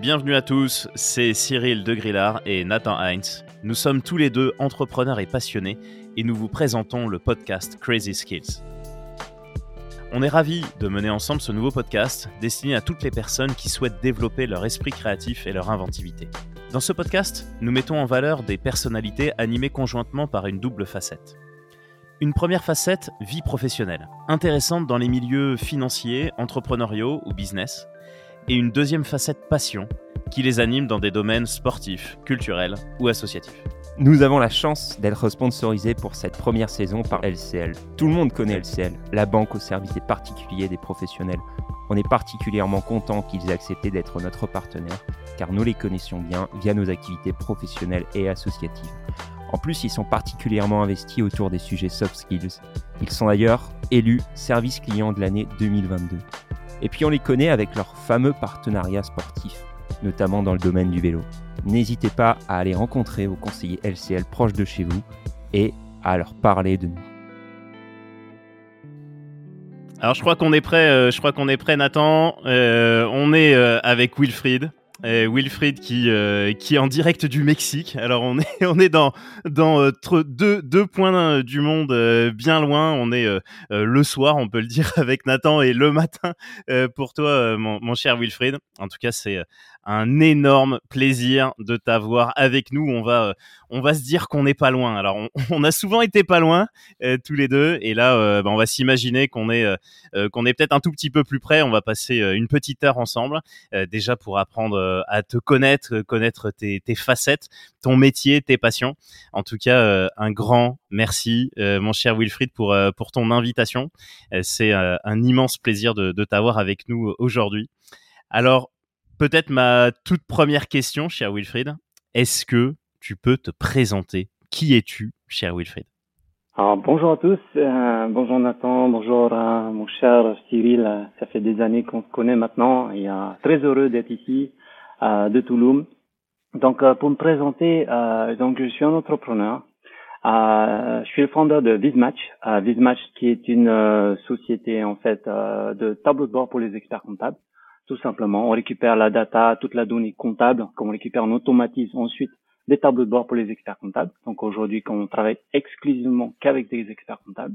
Bienvenue à tous, c'est Cyril de Grillard et Nathan Heinz. Nous sommes tous les deux entrepreneurs et passionnés et nous vous présentons le podcast Crazy Skills. On est ravis de mener ensemble ce nouveau podcast destiné à toutes les personnes qui souhaitent développer leur esprit créatif et leur inventivité. Dans ce podcast, nous mettons en valeur des personnalités animées conjointement par une double facette. Une première facette, vie professionnelle, intéressante dans les milieux financiers, entrepreneuriaux ou business, et une deuxième facette, passion, qui les anime dans des domaines sportifs, culturels ou associatifs. Nous avons la chance d'être sponsorisés pour cette première saison par LCL. Tout le monde connaît LCL, la banque au service des particuliers des professionnels. On est particulièrement content qu'ils aient accepté d'être notre partenaire, car nous les connaissions bien via nos activités professionnelles et associatives. En plus, ils sont particulièrement investis autour des sujets soft skills. Ils sont d'ailleurs élus service client de l'année 2022. Et puis on les connaît avec leur fameux partenariat sportif, notamment dans le domaine du vélo. N'hésitez pas à aller rencontrer vos conseillers LCL proches de chez vous et à leur parler de nous. Alors je crois qu'on est prêt, euh, je crois qu'on est prêt Nathan. Euh, on est euh, avec Wilfried. Wilfried qui, qui est en direct du Mexique. Alors on est, on est dans, dans deux, deux points du monde bien loin. On est le soir, on peut le dire, avec Nathan et le matin pour toi, mon, mon, cher Wilfried. En tout cas, c'est un énorme plaisir de t'avoir avec nous. On va, euh, on va se dire qu'on n'est pas loin. Alors, on, a souvent été pas loin euh, tous les deux, et là, euh, bah, on va s'imaginer qu'on est, qu'on est peut-être un tout petit peu plus près. On va passer une petite heure ensemble, déjà pour apprendre à te connaître, connaître tes, tes, facettes, ton métier, tes passions. En tout cas, un grand merci, mon cher Wilfried, pour pour ton invitation. C'est un immense plaisir de, de t'avoir avec nous aujourd'hui. Alors, peut-être ma toute première question, cher Wilfried. Est-ce que tu peux te présenter? Qui es-tu, cher Wilfried? Alors, bonjour à tous. Euh, bonjour Nathan. Bonjour à mon cher Cyril. Ça fait des années qu'on se connaît maintenant. Et euh, très heureux d'être ici euh, de Toulouse. Donc, euh, pour me présenter, euh, donc je suis un entrepreneur. je suis le fondeur de Vismatch. Vismatch, qui est une société en fait de tableau de bord pour les experts comptables tout simplement. On récupère la data, toute la donnée comptable, qu'on récupère, on automatise ensuite des tableaux de bord pour les experts comptables. Donc aujourd'hui, on travaille exclusivement qu'avec des experts comptables.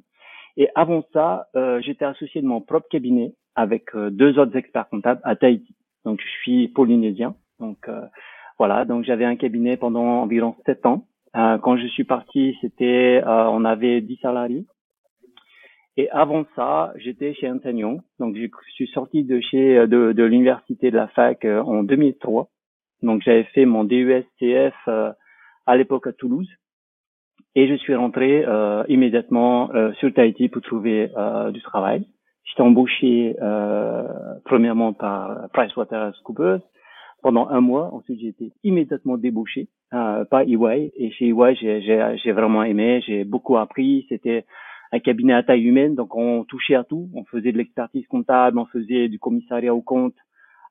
Et avant ça, euh, j'étais associé de mon propre cabinet avec euh, deux autres experts comptables à Tahiti. Donc je suis polynésien. Donc euh, voilà, donc j'avais un cabinet pendant environ sept ans. quand je suis parti, c'était, on avait dix salariés. Et avant ça, j'étais chez Antagnon. Donc, je suis sorti de chez de, de l'université de la fac euh, en 2003. Donc, j'avais fait mon DESTF euh, à l'époque à Toulouse. Et je suis rentré euh, immédiatement euh, sur Tahiti pour trouver du travail. J'étais embauché premièrement par PricewaterhouseCoopers pendant un mois. Ensuite, j'ai été immédiatement débauché par EY. Et chez EY, j'ai vraiment aimé. J'ai beaucoup appris. C'était un cabinet à taille humaine, donc on touchait à tout. On faisait de l'expertise comptable, on faisait du commissariat au compte.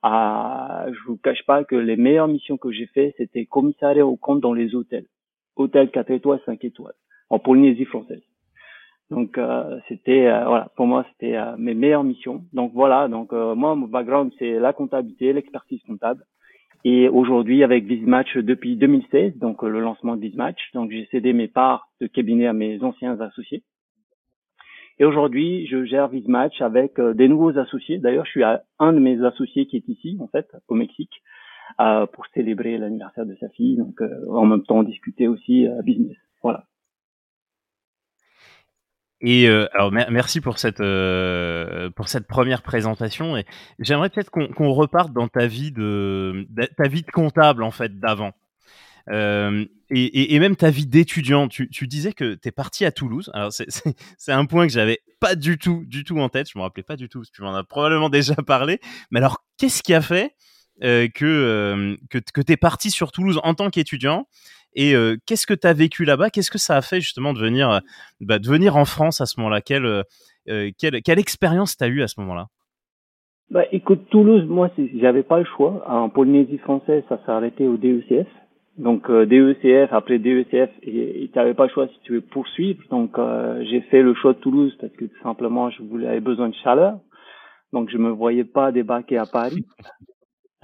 À, je vous cache pas que les meilleures missions que j'ai fait, c'était commissariat au compte dans les hôtels, hôtels 4 étoiles, 5 étoiles, en Polynésie française. Donc euh, c'était euh, voilà, pour moi c'était euh, mes meilleures missions. Donc voilà, donc moi mon background c'est la comptabilité, l'expertise comptable. Et aujourd'hui avec Vismatch depuis 2016, donc le lancement de Vismatch, donc j'ai cédé mes parts de cabinet à mes anciens associés. Et aujourd'hui, je gère Vismatch avec euh, des nouveaux associés. D'ailleurs, je suis à un de mes associés qui est ici, en fait, au Mexique, euh, pour célébrer l'anniversaire de sa fille. Donc, euh, en même temps, discuter aussi business. Voilà. Et alors merci pour cette pour cette première présentation et j'aimerais peut-être qu'on reparte dans ta vie de ta vie de comptable en fait d'avant. Euh, et, même ta vie d'étudiant, tu, disais que tu es parti à Toulouse. Alors, c'est un point que j'avais pas du tout, du tout en tête. Je me rappelais pas du tout, parce que tu m'en as probablement déjà parlé. Mais alors, qu'est-ce qui a fait euh, que, euh, que, que tu es parti sur Toulouse en tant qu'étudiant? Et qu'est-ce que tu as vécu là-bas? Qu'est-ce que ça a fait justement de venir, bah, de venir en France à ce moment-là? Quelle, quelle, expérience tu as eu à ce moment-là? Bah, écoute, Toulouse, moi, j'avais pas le choix. En Polynésie française, ça arrêté au DECF. Donc euh, DECF, après DECF, tu n'avais pas le choix si tu veux poursuivre. Donc euh, j'ai fait le choix de Toulouse parce que tout simplement je voulais avoir besoin de chaleur. Donc je me voyais pas débarquer à Paris.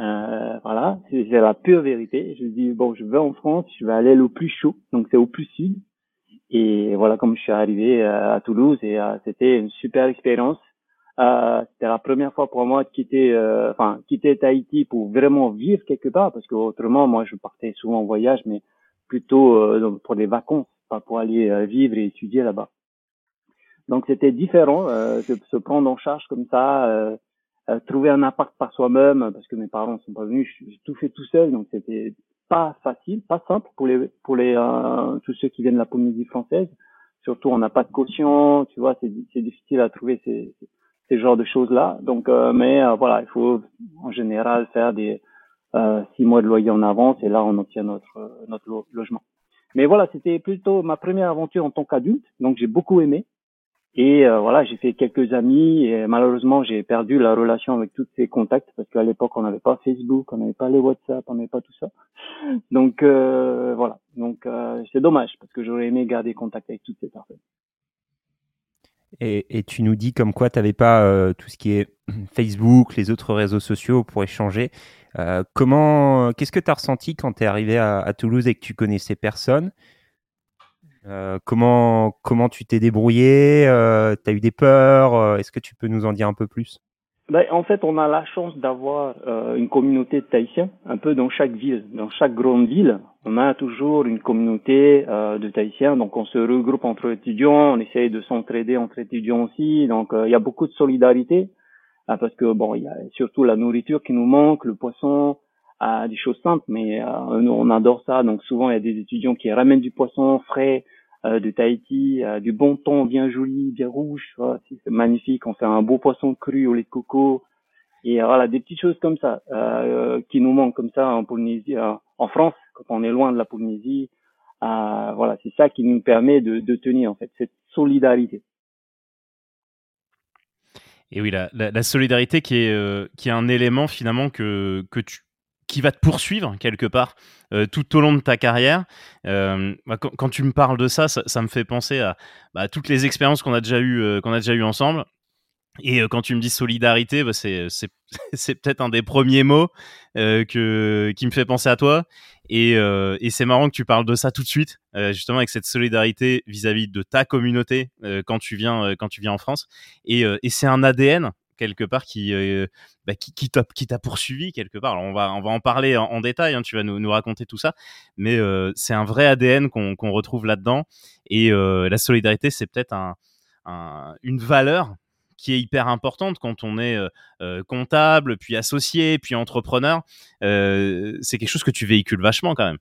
Euh, voilà. c'est la pure vérité. Je dis bon, je vais en France, je vais aller au plus chaud, donc c'est au plus sud. Et voilà, comme je suis arrivé euh, à Toulouse, et euh, c'était une super expérience. Euh, c'était la première fois pour moi de quitter, euh, enfin, quitter Tahiti pour vraiment vivre quelque part, parce que autrement, moi, je partais souvent en voyage, mais plutôt pour des vacances, pas pour aller vivre et étudier là-bas. Donc c'était différent de se prendre en charge comme ça, trouver un appart par soi-même, parce que mes parents sont pas venus, j'ai tout fait tout seul, donc c'était pas facile, pas simple pour les pour les euh, tous ceux qui viennent de la Polynésie française. Surtout, on n'a pas de caution, tu vois, c'est c'est difficile à trouver ces ces genres de choses là. Donc, euh, mais euh, voilà, il faut en général faire des six mois de loyer en avance et là on obtient notre notre logement. Mais voilà, c'était plutôt ma première aventure en tant qu'adulte, donc j'ai beaucoup aimé. Et euh, voilà, j'ai fait quelques amis et malheureusement j'ai perdu la relation avec tous ces contacts parce qu'à l'époque on n'avait pas Facebook, on n'avait pas les WhatsApp, on n'avait pas tout ça. Donc euh, voilà, donc euh, c'est dommage parce que j'aurais aimé garder contact avec toutes ces personnes. Et, tu nous dis comme quoi tu n'avais pas tout ce qui est Facebook, les autres réseaux sociaux pour échanger. comment, qu'est-ce que tu as ressenti quand tu es arrivé à, Toulouse et que tu connaissais personne? Euh, comment, comment tu t'es débrouillé? Euh, Tu as eu des peurs? Euh, Est-ce que tu peux nous en dire un peu plus? Ben, En fait, on a la chance d'avoir une communauté de Tahitiens, un peu dans chaque ville. Dans chaque grande ville, on a toujours une communauté de Tahitiens. Donc, on se regroupe entre étudiants, on essaye de s'entraider entre étudiants aussi. Donc, il y a beaucoup de solidarité. parce que, bon, il y a surtout la nourriture qui nous manque, le poisson, des choses simples, mais nous, on adore ça. Donc souvent, il y a des étudiants qui ramènent du poisson frais, euh, de Tahiti, euh, du bon thon bien joli, bien rouge, c'est magnifique. On fait un beau poisson cru au lait de coco. Et euh, voilà, des petites choses comme ça qui nous manquent comme ça en Polynésie, en France, quand on est loin de la Polynésie. voilà, c'est ça qui nous permet de, de tenir en fait cette solidarité. Et oui, la, la, la solidarité qui est, qui est un élément finalement que, que tu, qui va te poursuivre quelque part euh, tout au long de ta carrière. Euh, bah, quand, tu me parles de ça, ça, me fait penser à bah, toutes les expériences qu'on a déjà eues euh, qu'on a déjà eu ensemble. Et quand tu me dis solidarité, bah, c'est, peut-être un des premiers mots que, qui me fait penser à toi. Et, c'est marrant que tu parles de ça tout de suite, justement avec cette solidarité vis-à-vis de ta communauté quand tu viens quand tu viens en France. Et c'est un ADN quelque part qui, euh, bah, qui, qui t'a poursuivi quelque part. on va, on va en parler en, détail, hein, tu vas nous, nous, raconter tout ça, mais euh, c'est un vrai ADN qu'on retrouve là-dedans. Et euh, la solidarité, c'est peut-être un, une valeur qui est hyper importante quand on est comptable, puis associé, puis entrepreneur. c'est quelque chose que tu véhicules vachement quand même.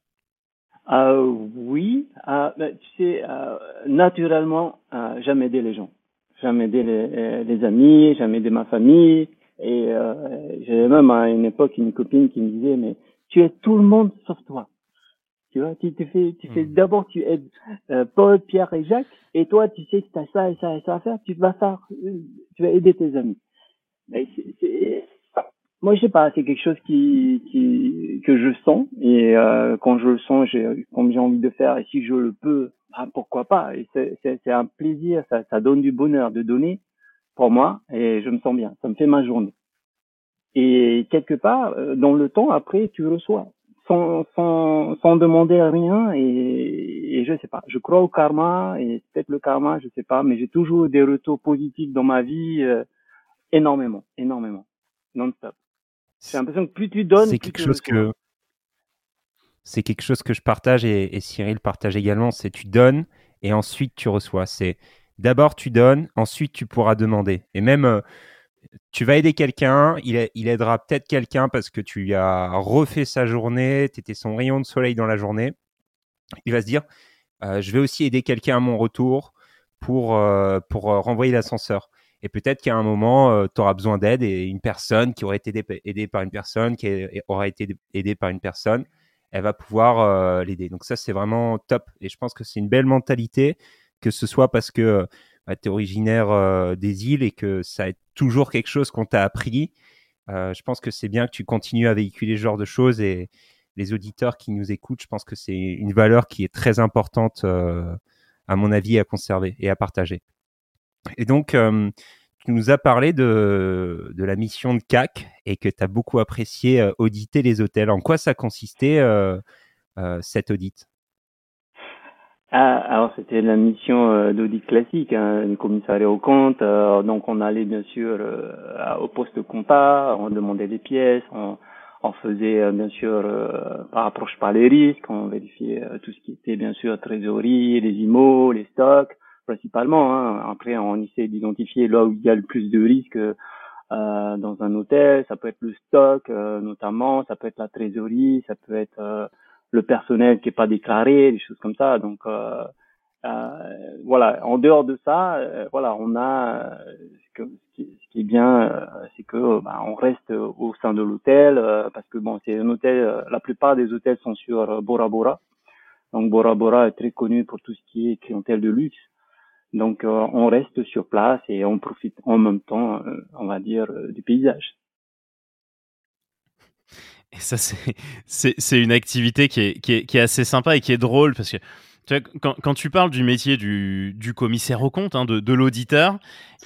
oui, bah, tu sais, naturellement, j'aime aider les gens jamais aidé les, les amis, jamais aidé ma famille. Et euh, j'avais même à une époque une copine qui me disait mais tu aides tout le monde sauf toi. Tu vois, tu te fais, tu fais hmm. d'abord tu aides euh, Paul, Pierre et Jacques, et toi tu sais que tu as ça et ça et ça à faire, tu vas faire, tu vas aider tes amis. Mais c'est, moi je sais pas, c'est quelque chose qui, qui que je sens et euh, quand je le sens, j'ai j'ai envie de faire et si je le peux, ah, pourquoi pas C'est un plaisir, ça, ça donne du bonheur de donner pour moi et je me sens bien. Ça me fait ma journée. Et quelque part, euh, dans le temps, après, tu reçois sans, sans, sans demander rien et, et je sais pas. Je crois au karma et peut-être le karma, je sais pas, mais j'ai toujours des retours positifs dans ma vie, euh, énormément, énormément, non-stop. J'ai l'impression que plus tu donnes, c'est quelque chose que c'est quelque chose que je partage et, Cyril partage également, c'est tu donnes et ensuite tu reçois. C'est d'abord tu donnes, ensuite tu pourras demander. Et même, euh, tu vas aider quelqu'un, il, il, aidera peut-être quelqu'un parce que tu as refait sa journée, tu étais son rayon de soleil dans la journée. Il va se dire, euh, je vais aussi aider quelqu'un à mon retour pour, euh, pour renvoyer l'ascenseur. Et peut-être qu'à un moment, tu auras besoin d'aide et une personne qui aurait été aidée par une personne, qui aura été aidée par une personne, elle va pouvoir euh, l'aider. Donc ça, c'est vraiment top. Et je pense que c'est une belle mentalité, que ce soit parce que bah, tu es originaire euh, des îles et que ça est toujours quelque chose qu'on t'a appris. Euh, je pense que c'est bien que tu continues à véhiculer ce genre de choses et les auditeurs qui nous écoutent, je pense que c'est une valeur qui est très importante, à mon avis, à conserver et à partager. Et donc, tu nous as parlé de, de la mission de CAC et que tu as beaucoup apprécié euh, auditer les hôtels. En quoi ça consistait euh, euh, cet audit? Ah, alors c'était la mission d'audit classique, hein, du commissariat au compte. donc on allait bien sûr au poste compta, on demandait les pièces, on, faisait bien sûr par approche par les risques, on vérifiait tout ce qui était bien sûr trésorerie, les IMO, les stocks principalement. Hein. Après, on essaie d'identifier là où il y a le plus de risques euh, dans un hôtel. Ça peut être le stock, euh, notamment. Ça peut être la trésorerie. Ça peut être euh, le personnel qui est pas déclaré, des choses comme ça. Donc voilà. En dehors de ça, voilà, on a ce, qui est bien, c'est que bah, on reste au sein de l'hôtel parce que bon, c'est un hôtel. la plupart des hôtels sont sur Bora Bora. Donc Bora Bora est très connu pour tout ce qui est clientèle de luxe. Donc euh, on reste sur place et on profite en même temps, euh, on va dire, euh, du paysage. Et ça, c'est une activité qui est, assez sympa et qui est drôle parce que tu vois, quand, tu parles du métier du, commissaire au compte, hein, de, l'auditeur,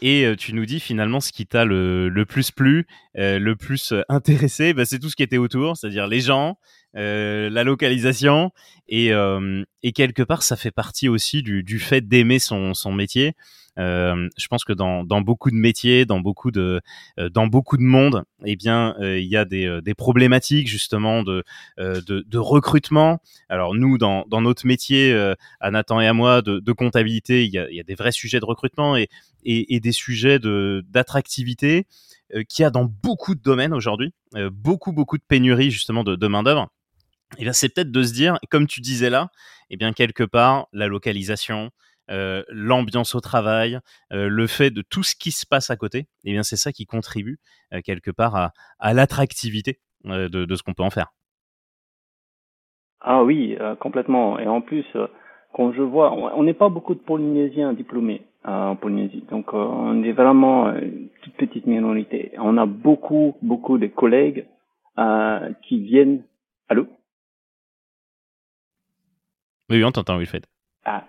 et tu nous dis finalement ce qui t'a le, le, plus plu, le plus intéressé, bah, c'est tout ce qui était autour, c'est-à-dire les gens, euh, la localisation et, euh, et, quelque part ça fait partie aussi du, fait d'aimer son, métier. Euh, je pense que dans, beaucoup de métiers, dans beaucoup de dans beaucoup de monde, eh bien il y a des, problématiques justement de, de, recrutement. Alors nous dans, dans notre métier, à Nathan et à moi de, comptabilité, il y, a, des vrais sujets de recrutement et, et, des sujets de d'attractivité qu'il y a dans beaucoup de domaines aujourd'hui, beaucoup beaucoup de pénuries justement de, de main d'œuvre. Et bien, c'est peut-être de se dire, comme tu disais là, eh bien, quelque part, la localisation, euh, l'ambiance au travail, euh, le fait de tout ce qui se passe à côté, eh bien, c'est ça qui contribue euh, quelque part à, à l'attractivité de, de, ce qu'on peut en faire. Ah oui, complètement. Et en plus, quand je vois, on n'est pas beaucoup de Polynésiens diplômés en Polynésie, donc on est vraiment une toute petite minorité. On a beaucoup, beaucoup de collègues qui viennent. Allô oui, on t'entend, Wilfred. Ah.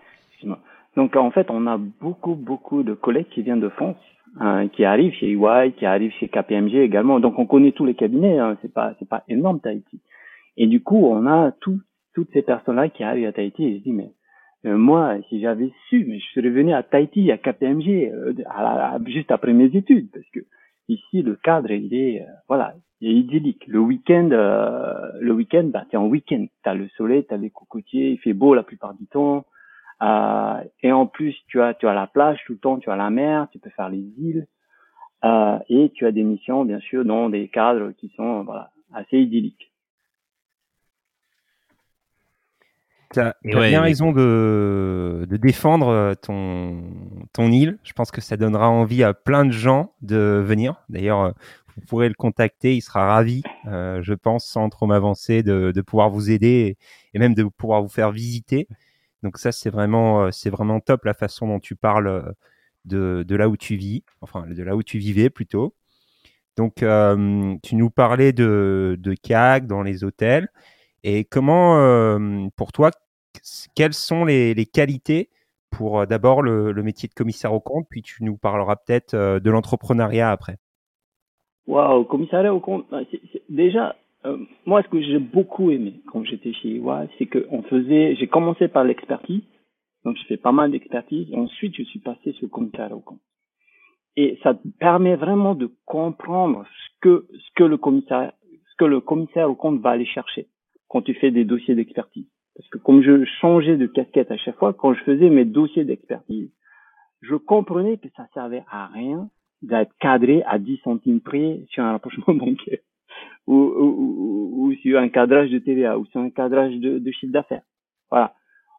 Donc, en fait, on a beaucoup, beaucoup de collègues qui viennent de France, hein, qui arrivent chez EY, qui arrivent chez KPMG également. Donc, on connaît tous les cabinets. Hein. C'est pas, c'est pas énorme Tahiti. Et du coup, on a tout, toutes ces personnes-là qui arrivent à Tahiti et je dis, mais euh, moi, si j'avais su, mais je serais venu à Tahiti, à KPMG, euh, juste après mes études, parce que ici, le cadre, il est, euh, voilà, il est idyllique. Le week-end, euh, le week-end, bah, t'es en week-end. T'as le soleil, t'as les cocotiers, il fait beau la plupart du temps. Euh, et en plus, tu as, tu as la plage tout le temps, tu as la mer, tu peux faire les îles. Euh, et tu as des missions, bien sûr, dans des cadres qui sont, voilà, assez idylliques. Tu as, bien raison de, de, défendre ton, ton île. Je pense que ça donnera envie à plein de gens de venir. D'ailleurs, vous pourrez le contacter. Il sera ravi, euh, je pense, sans trop m'avancer, de, pouvoir vous aider et, même de pouvoir vous faire visiter. Donc ça, c'est vraiment, euh, c'est vraiment top la façon dont tu parles euh, de, là où tu vis, enfin de là où tu vivais plutôt. Donc, tu nous parlais de, de dans les hôtels. Et comment, pour toi, quelles sont les, les qualités pour d'abord le, le, métier de commissaire au compte, puis tu nous parleras peut-être de l'entrepreneuriat après. Waouh, commissariat au compte. Déjà, euh, moi, ce que j'ai beaucoup aimé quand j'étais chez EY, c'est qu'on faisait, j'ai commencé par l'expertise, donc je fais pas mal d'expertise, ensuite je suis passé sur commissariat au compte. Et ça permet vraiment de comprendre ce que, ce que le commissaire, ce que le commissaire au compte va aller chercher quand tu fais des dossiers d'expertise. Parce que comme je changeais de casquette à chaque fois, quand je faisais mes dossiers d'expertise, je comprenais que ça servait à rien d'être cadré à 10 centimes près sur un rapprochement bancaire ou, ou, ou, sur un cadrage de TVA ou sur un cadrage de, de chiffre d'affaires. Voilà.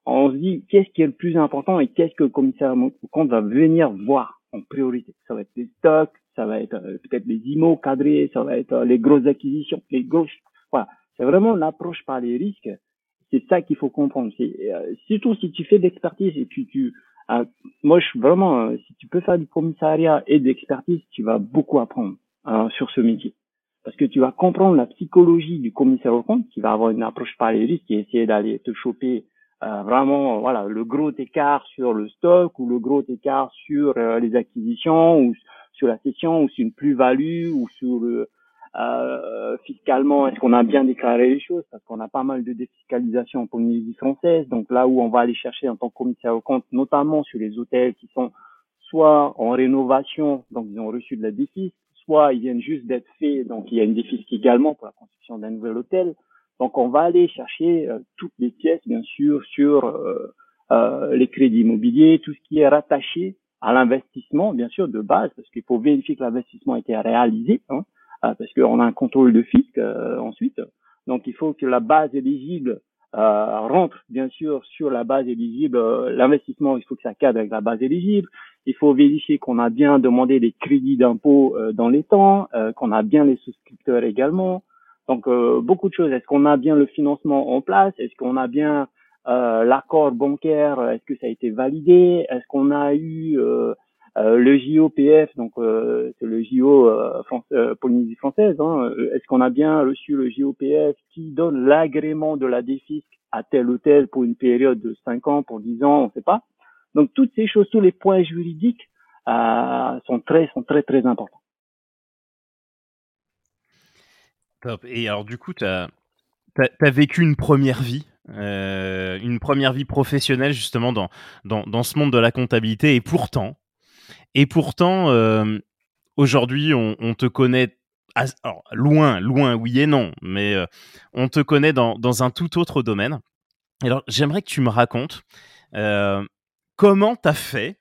On se dit qu'est-ce qui est le plus important et qu'est-ce que le commissaire au compte va venir voir en priorité? Ça va être les stocks, ça va être euh, peut-être les IMO cadrés, ça va être euh, les grosses acquisitions, les grosses. Voilà. C'est vraiment l'approche par les risques. C'est ça qu'il faut comprendre. Euh, surtout si tu fais de l'expertise et tu, tu ah, moi, je vraiment, euh, si tu peux faire du commissariat et de l'expertise, tu vas beaucoup apprendre euh, sur ce métier. Parce que tu vas comprendre la psychologie du commissaire au compte, qui va avoir une approche par les risques et essayer d'aller te choper euh, vraiment, voilà, le gros écart sur le stock ou le gros écart sur les acquisitions ou sur la session ou sur une plus-value ou sur le, euh, fiscalement, est-ce qu'on a bien déclaré les choses? Parce qu'on a pas mal de défiscalisation en Polynésie française. Donc là où on va aller chercher en tant que commissaire au compte, notamment sur les hôtels qui sont soit en rénovation, donc ils ont reçu de la défisque, soit ils viennent juste d'être faits, donc il y a une défisque également pour la construction d'un nouvel hôtel. Donc on va aller chercher euh, toutes les pièces, bien sûr, sur euh, euh, les crédits immobiliers, tout ce qui est rattaché à l'investissement, bien sûr, de base, parce qu'il faut vérifier que l'investissement a été réalisé, hein, parce qu'on a un contrôle de fisc ensuite. Donc il faut que la base éligible rentre, bien sûr, sur la base éligible. L'investissement, il faut que ça cadre avec la base éligible. Il faut vérifier qu'on a bien demandé des crédits d'impôt dans les temps, qu'on a bien les souscripteurs également. Donc euh, beaucoup de choses. Est-ce qu'on a bien le financement en place? Est-ce qu'on a bien euh, l'accord bancaire? Est-ce que ça a été validé? Est-ce qu'on a eu euh, le JOPF Donc c'est le JO France, Polynésie française. Hein, Est-ce qu'on a bien reçu le JOPF qui donne l'agrément de la défisque à tel ou tel pour une période de 5 ans, pour 10 ans, on ne sait pas. Donc toutes ces choses, tous les points juridiques sont très sont très très importants. Et alors, du coup, tu as, as, vécu une première vie, euh, une première vie professionnelle, justement, dans, dans, dans, ce monde de la comptabilité. Et pourtant, et pourtant euh, aujourd'hui, on, te connaît. loin, loin, oui et non, mais euh, on te connaît dans, un tout autre domaine. Alors, j'aimerais que tu me racontes comment tu as fait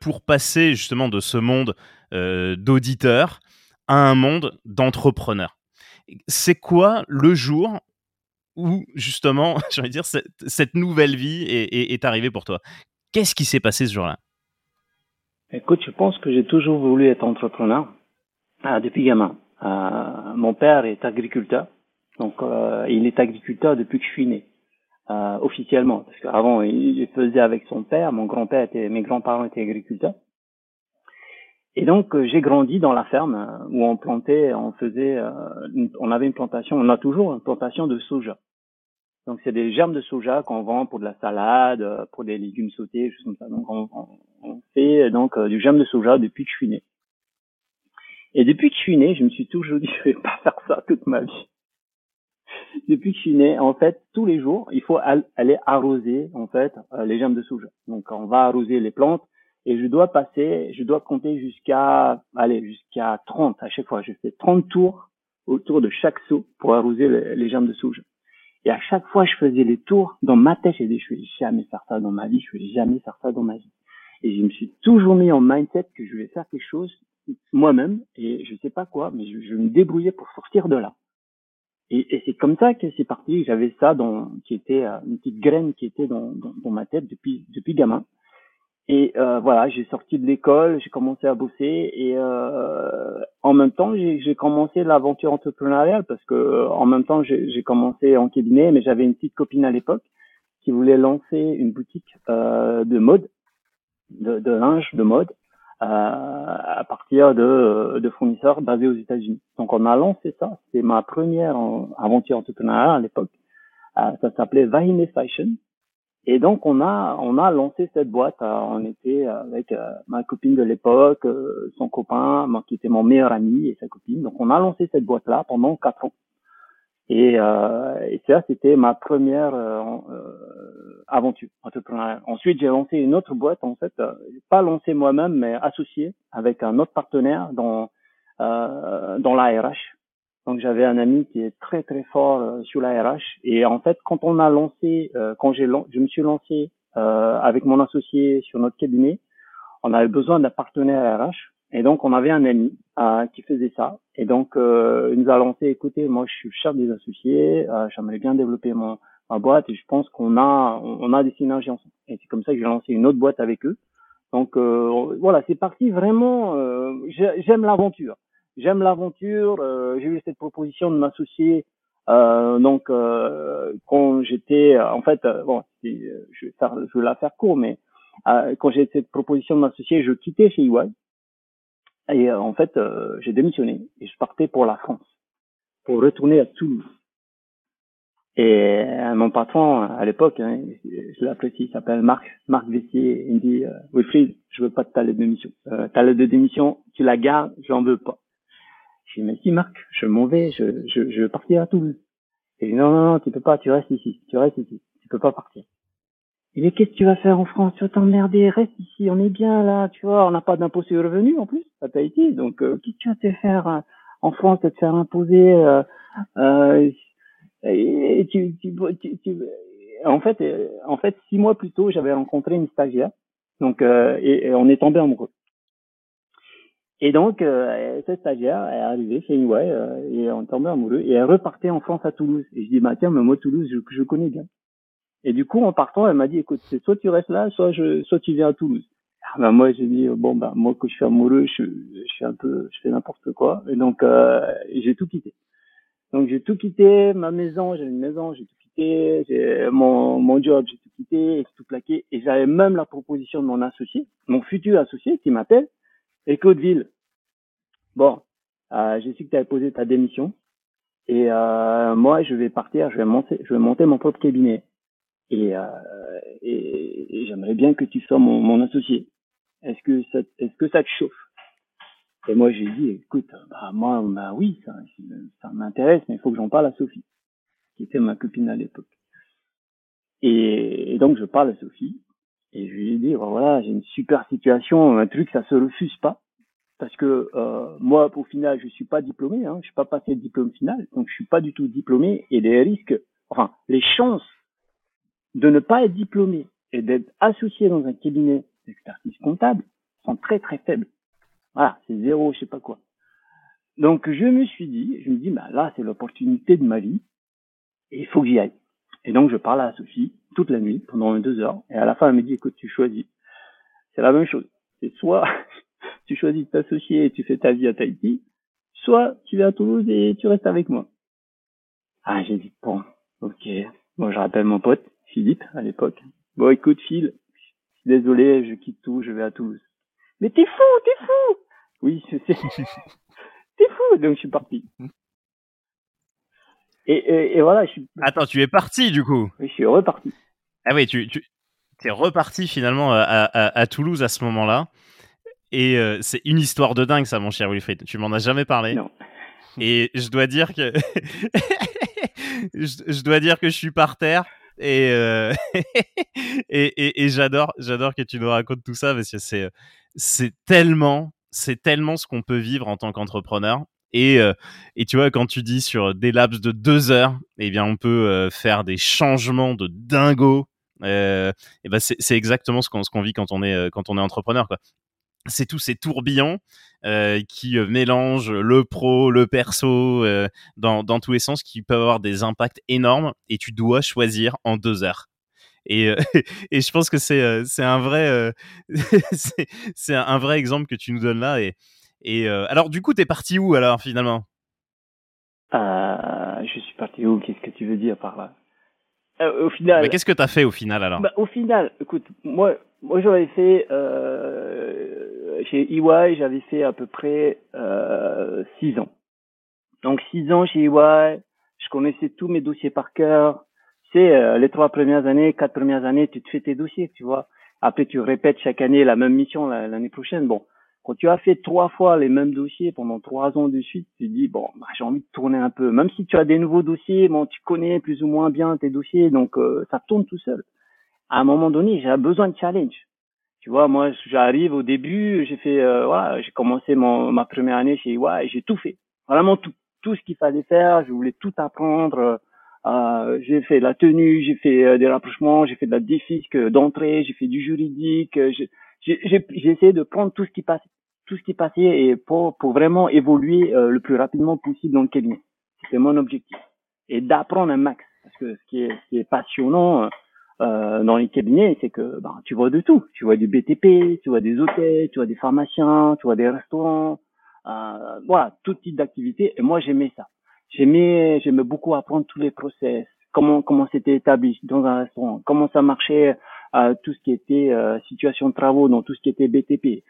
pour passer justement de ce monde d'auditeur à un monde d'entrepreneur? C'est quoi le jour où justement, de dire, cette, nouvelle vie est, arrivée pour toi? Qu'est-ce qui s'est passé ce jour-là? Écoute, je pense que j'ai toujours voulu être entrepreneur ah, depuis gamin. Euh, mon père est agriculteur, donc euh, il est agriculteur depuis que je suis né, euh, officiellement, parce qu'avant il faisait avec son père. Mon grand-père était, mes grands-parents étaient agriculteurs. Et donc euh, j'ai grandi dans la ferme euh, où on plantait, on faisait, euh, on avait une plantation, on a toujours une plantation de soja. Donc c'est des germes de soja qu'on vend pour de la salade, pour des légumes sautés, choses comme ça. Donc on, on, fait donc du germe de soja depuis que je suis né. Et depuis que je suis né, je me suis toujours dit je vais pas faire ça toute ma vie. depuis que je suis né, en fait, tous les jours, il faut aller arroser en fait les germes de soja. Donc on va arroser les plantes et je dois passer, je dois compter jusqu'à, allez, jusqu'à 30 à chaque fois. Je fais 30 tours autour de chaque seau pour arroser les, jambes de souche. Et à chaque fois, je faisais les tours dans ma tête. J'ai dit, je vais jamais faire ça dans ma vie. Je vais jamais faire ça dans ma vie. Et je me suis toujours mis en mindset que je vais faire quelque chose moi-même et je sais pas quoi, mais je, je me débrouillais pour sortir de là. Et, et c'est comme ça que c'est parti. J'avais ça dans, qui était euh, une petite graine qui était dans, dans, dans ma tête depuis depuis gamin. Et euh, voilà, j'ai sorti de l'école, j'ai commencé à bosser et euh, en même temps j'ai commencé l'aventure entrepreneuriale parce que en même temps j'ai commencé en cabinet, mais j'avais une petite copine à l'époque qui voulait lancer une boutique euh, de mode, de, de, linge de mode euh, à partir de, de fournisseurs basés aux États-Unis. Donc on a lancé ça, c'est ma première aventure entrepreneuriale à l'époque. Euh, ça s'appelait Vahine Fashion. Et donc on a on a lancé cette boîte. Euh, on était avec euh, ma copine de l'époque, euh, son copain, qui était mon meilleur ami et sa copine. Donc on a lancé cette boîte là pendant quatre ans. Et, euh, et ça c'était ma première aventure entrepreneuriale. Ensuite j'ai lancé une autre boîte en fait, pas lancé moi-même mais associé avec un autre partenaire dans dans la RH donc j'avais un ami qui est très très fort euh, sur la RH et en fait quand on a lancé, euh, quand j'ai je me suis lancé euh, avec mon associé sur notre cabinet, on avait besoin d'un partenaire RH et donc on avait un ami qui faisait ça et donc il nous a lancé, écoutez, moi je suis chef des associés, j'aimerais bien développer mon ma boîte et je pense qu'on a on a des synergies ensemble et c'est comme ça que j'ai lancé une autre boîte avec eux. Donc voilà, c'est parti vraiment. J'aime l'aventure j'aime l'aventure. Euh, j'ai eu cette proposition de m'associer. Euh, donc euh, quand j'étais, en fait, bon, je vais, je vais la faire court, mais quand j'ai cette proposition de m'associer, je quittais chez EY. Et en fait, j'ai démissionné et je partais pour la France, pour retourner à Toulouse. Et mon patron, à l'époque, hein, je l'apprécie, il s'appelle Marc, Marc Vessier, il me dit, euh, Wilfried, je veux pas de ta lettre de démission. Euh, ta lettre de démission, tu la gardes, j'en veux pas. Je dis, mais si Marc, je m'en vais, je, je, je veux partir à Toulouse. Il dit, non, non, non, tu peux pas, tu restes ici, tu restes ici, tu peux pas partir. Il dit, qu'est-ce que tu vas faire en France? Tu vas t'emmerder, reste ici, on est bien là, tu vois, on n'a pas d'impôt sur le revenu en plus à Tahiti, donc euh, qu'est-ce que tu vas te faire euh, en France, te faire imposer euh, euh, et, tu, tu, tu, en fait, en fait, six mois plus tôt, j'avais rencontré une stagiaire, donc et, on est tombé amoureux. Et donc, euh, cette stagiaire est arrivée chez EY euh, et on tombé amoureux et elle repartait en France à Toulouse. Et je dis, bah tiens, mais moi Toulouse, je, je connais bien. Et du coup, en partant, elle m'a dit, écoute, soit tu restes là, soit je, soit tu viens à Toulouse. Ah, ben, moi, j'ai dit, bon, ben, moi, que je suis amoureux, je, je fais un peu, je fais n'importe quoi. Et donc, euh, j'ai tout quitté. Donc, j'ai tout quitté, ma maison, j'ai une maison, j'ai tout quitté, j'ai mon, mon job, j'ai tout quitté, j'ai tout plaqué. Et j'avais même la proposition de mon associé, mon futur associé, qui m'appelle, et Ville. Bon, euh, j'ai su que tu avais posé ta démission. Et euh, moi, je vais partir, je vais monter, je vais monter mon propre cabinet. Et, euh, et, j'aimerais bien que tu sois mon, mon associé. Est-ce que ça, est-ce que ça te chauffe? Et moi, j'ai dit, écoute, bah moi, bah oui, ça, ça m'intéresse, mais il faut que j'en parle à Sophie, qui était ma copine à l'époque. Et, donc, je parle à Sophie et je lui ai dit, voilà, j'ai une super situation, un truc, ça se refuse pas. Parce que euh, moi, au final, je suis pas diplômé, hein, je suis pas passé le diplôme final, donc je suis pas du tout diplômé. Et les risques, enfin, les chances de ne pas être diplômé et d'être associé dans un cabinet d'expertise comptable sont très très faibles. Voilà, c'est zéro, je sais pas quoi. Donc je me suis dit, je me dis, bah là c'est l'opportunité de ma vie et il faut que j'y aille. Et donc je parle à Sophie toute la nuit pendant deux heures et à la fin elle me dit, écoute, tu choisis. C'est la même chose. C'est soit tu choisis de t'associer et tu fais ta vie à Tahiti, soit tu vas à Toulouse et tu restes avec moi. Ah j'ai dit bon, ok. Bon je rappelle mon pote Philippe à l'époque. Bon, écoute, Phil, désolé, je quitte tout, je vais à Toulouse. Mais t'es fou, t'es fou Oui, c'est... t'es fou Donc je suis parti. Et, et, voilà, je suis... Attends, tu es parti du coup Oui, je suis reparti. Ah oui, tu, tu es reparti finalement à, à, à Toulouse à ce moment-là. Et euh, c'est une histoire de dingue ça, mon cher Wilfried. Tu m'en as jamais parlé. Non. Et je dois dire que... je dois dire que je suis par terre euh, et, et, et, j'adore, j'adore que tu nous racontes tout ça parce que c'est, c'est tellement, c'est tellement ce qu'on peut vivre en tant qu'entrepreneur. Et, euh, et tu vois, quand tu dis sur des laps de deux heures, eh bien, on peut euh, faire des changements de dingo. et ben, c'est, exactement ce qu'on, qu'on vit quand on est, quand on est entrepreneur, c'est tous ces tourbillons euh, qui euh, mélangent le pro, le perso euh, dans, dans, tous les sens, qui peuvent avoir des impacts énormes et tu dois choisir en deux heures. Et, et je pense que c'est un vrai un vrai exemple que tu nous donnes là. Et, et alors du coup, t'es parti où alors finalement? Je suis parti où? Qu'est-ce que tu veux dire par là? Au final. Qu'est-ce que t'as fait au final alors? Bah, Au final, écoute, moi moi j'avais fait euh, chez EY, j'avais fait à peu près euh, six ans. Donc six ans chez EY, je connaissais tous mes dossiers par cœur. Tu sais, euh, les trois premières années, quatre premières années, tu te fais tes dossiers, tu vois. Après, tu répètes chaque année la même mission l'année prochaine. Bon, quand tu as fait trois fois les mêmes dossiers pendant trois ans de suite, tu dis bon, bah, j'ai envie de tourner un peu. Même si tu as des nouveaux dossiers, bon, tu connais plus ou moins bien tes dossiers, donc euh, ça tourne tout seul. À un moment donné, j'ai besoin de challenge. Tu vois, moi, j'arrive au début, j'ai fait, euh, voilà, j'ai commencé mon, ma première année chez EY et j'ai tout fait. Vraiment tout, tout ce qu'il fallait faire. Je voulais tout apprendre. Euh, j'ai fait la tenue, j'ai fait euh, des rapprochements, j'ai fait de la défisque d'entrée, j'ai fait du juridique. J'ai essayé de prendre tout ce qui passait, tout ce qui passait et pour, pour vraiment évoluer euh, le plus rapidement possible dans le cabinet. C'était mon objectif. Et d'apprendre un max. Parce que ce qui est, ce qui est passionnant, euh, dans les cabinets, c'est que ben, tu vois de tout. Tu vois du BTP, tu vois des hôtels, tu vois des pharmaciens, tu vois des restaurants, euh, voilà, tout type d'activité. Et moi, j'aimais ça. J'aimais, j'aimais beaucoup apprendre tous les process, comment comment c'était établi dans un restaurant, comment ça marchait, euh, tout ce qui était euh, situation de travaux, dans tout ce qui était BTP, euh,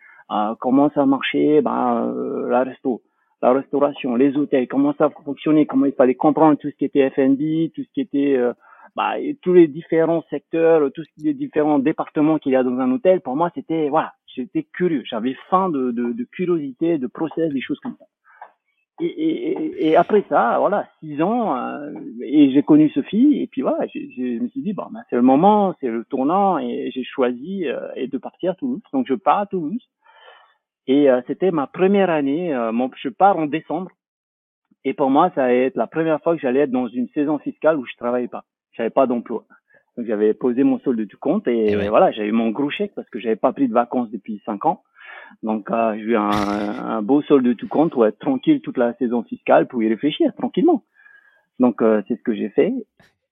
comment ça marchait, ben, euh, la resto, la restauration, les hôtels, comment ça fonctionnait, comment il fallait comprendre tout ce qui était F&B, tout ce qui était euh, bah, tous les différents secteurs, tous les différents départements qu'il y a dans un hôtel. Pour moi, c'était voilà, j'étais curieux, j'avais faim de, de, de, curiosité, de process, des choses comme ça. Et, et, et après ça, voilà, six ans, euh, et j'ai connu Sophie, et puis voilà, je me suis dit, bon, bah, c'est le moment, c'est le tournant, et j'ai choisi euh, et de partir à Toulouse. Donc je pars à Toulouse. Et euh, c'était ma première année. Euh, mon, je pars en décembre. Et pour moi, ça allait être la première fois que j'allais être dans une saison fiscale où je travaillais pas. J'avais pas d'emploi. Donc j'avais posé mon solde de compte et, et voilà, j'avais mon gros chèque parce que j'avais pas pris de vacances depuis cinq ans. Donc euh, j'ai eu un, un, beau solde de tout compte pour être tranquille toute la saison fiscale pour y réfléchir tranquillement. Donc euh, c'est ce que j'ai fait.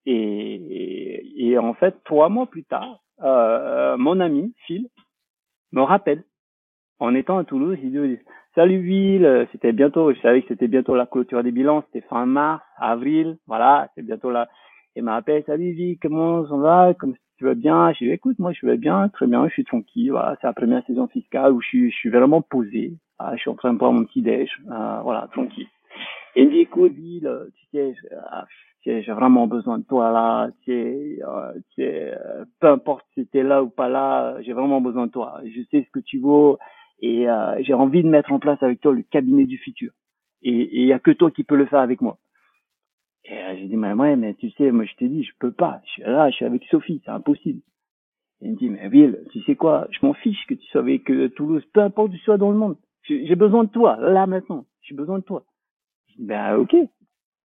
Et, et, en fait, trois mois plus tard, euh, mon ami Phil me rappelle en étant à Toulouse, il dit Salut Will, c'était bientôt, je savais que c'était bientôt la clôture des bilans, c'était fin mars, avril, voilà, c'est bientôt là. Il m'a appelé Salut Will, comment ça va Comme tu vas bien? Je lui écoute, moi je vais bien, très bien, je suis tranquille, voilà, c'est la première saison fiscale où je suis, je suis vraiment posé, je suis en train de prendre mon petit déj, euh, voilà, tranquille. Et il me dit écoute Will, tu sais, ah, j'ai vraiment besoin de toi là, tu euh, tu sais euh, peu importe si t'es là ou pas là, j'ai vraiment besoin de toi. Je sais ce que tu vaux, et euh, j'ai envie de mettre en place avec toi le cabinet du futur. Et il y a que toi qui peux le faire avec moi. Et euh, j'ai dit mais ouais mais tu sais moi je t'ai dit je peux pas. Je suis là je suis avec Sophie c'est impossible. Et il me dit mais Will tu sais quoi je m'en fiche que tu sois avec euh, Toulouse peu importe où tu sois dans le monde j'ai besoin de toi là maintenant j'ai besoin de toi. Ben ok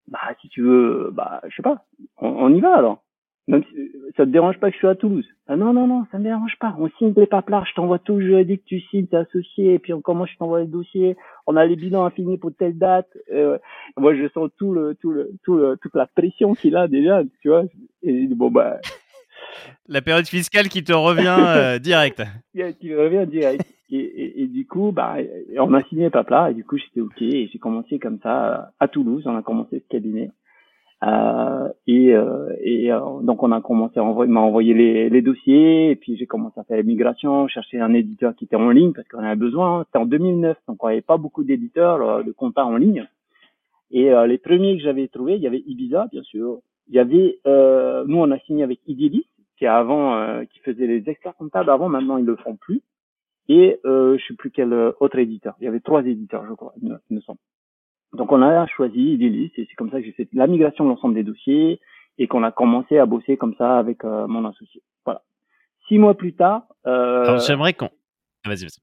bah si tu veux bah je sais pas on, on y va alors. Même si, ça te dérange pas que je suis à Toulouse ah Non, non, non, ça me dérange pas. On signe les papiers, je t'envoie tout le juridique, tu signes, t'es associé, et puis on commence, je t'envoie le dossier. On a les bilans à finir pour telle date. Euh, moi, je sens tout le, tout le, tout le, toute la pression qu'il a déjà, tu vois. Et bon, bah. La période fiscale qui te revient euh, direct. qui revient direct. Et, et, et, du coup, bah, on a signé les papiers, et du coup, j'étais OK, et j'ai commencé comme ça à Toulouse. On a commencé ce cabinet. Euh, et, euh, et euh, donc on a commencé à envoyer, m'a envoyé les, les, dossiers et puis j'ai commencé à faire l'immigration, chercher un éditeur qui était en ligne parce qu'on avait besoin. C'était en 2009, donc on n'avait pas beaucoup d'éditeurs euh, de compta en ligne. Et les premiers que j'avais trouvés, il y avait Ibiza bien sûr. Il y avait, nous on a signé avec Idilis qui avant, qui faisait les experts comptables avant, maintenant ils le font plus. Et euh, je sais plus quel autre éditeur. Il y avait trois éditeurs, je crois, il me semble. Donc on a choisi Idealist et c'est comme ça que j'ai fait la migration de l'ensemble des dossiers et qu'on a commencé à bosser comme ça avec euh, mon associé. Voilà. Six mois plus tard. Euh... J'aimerais qu'on. Vas-y, vas-y.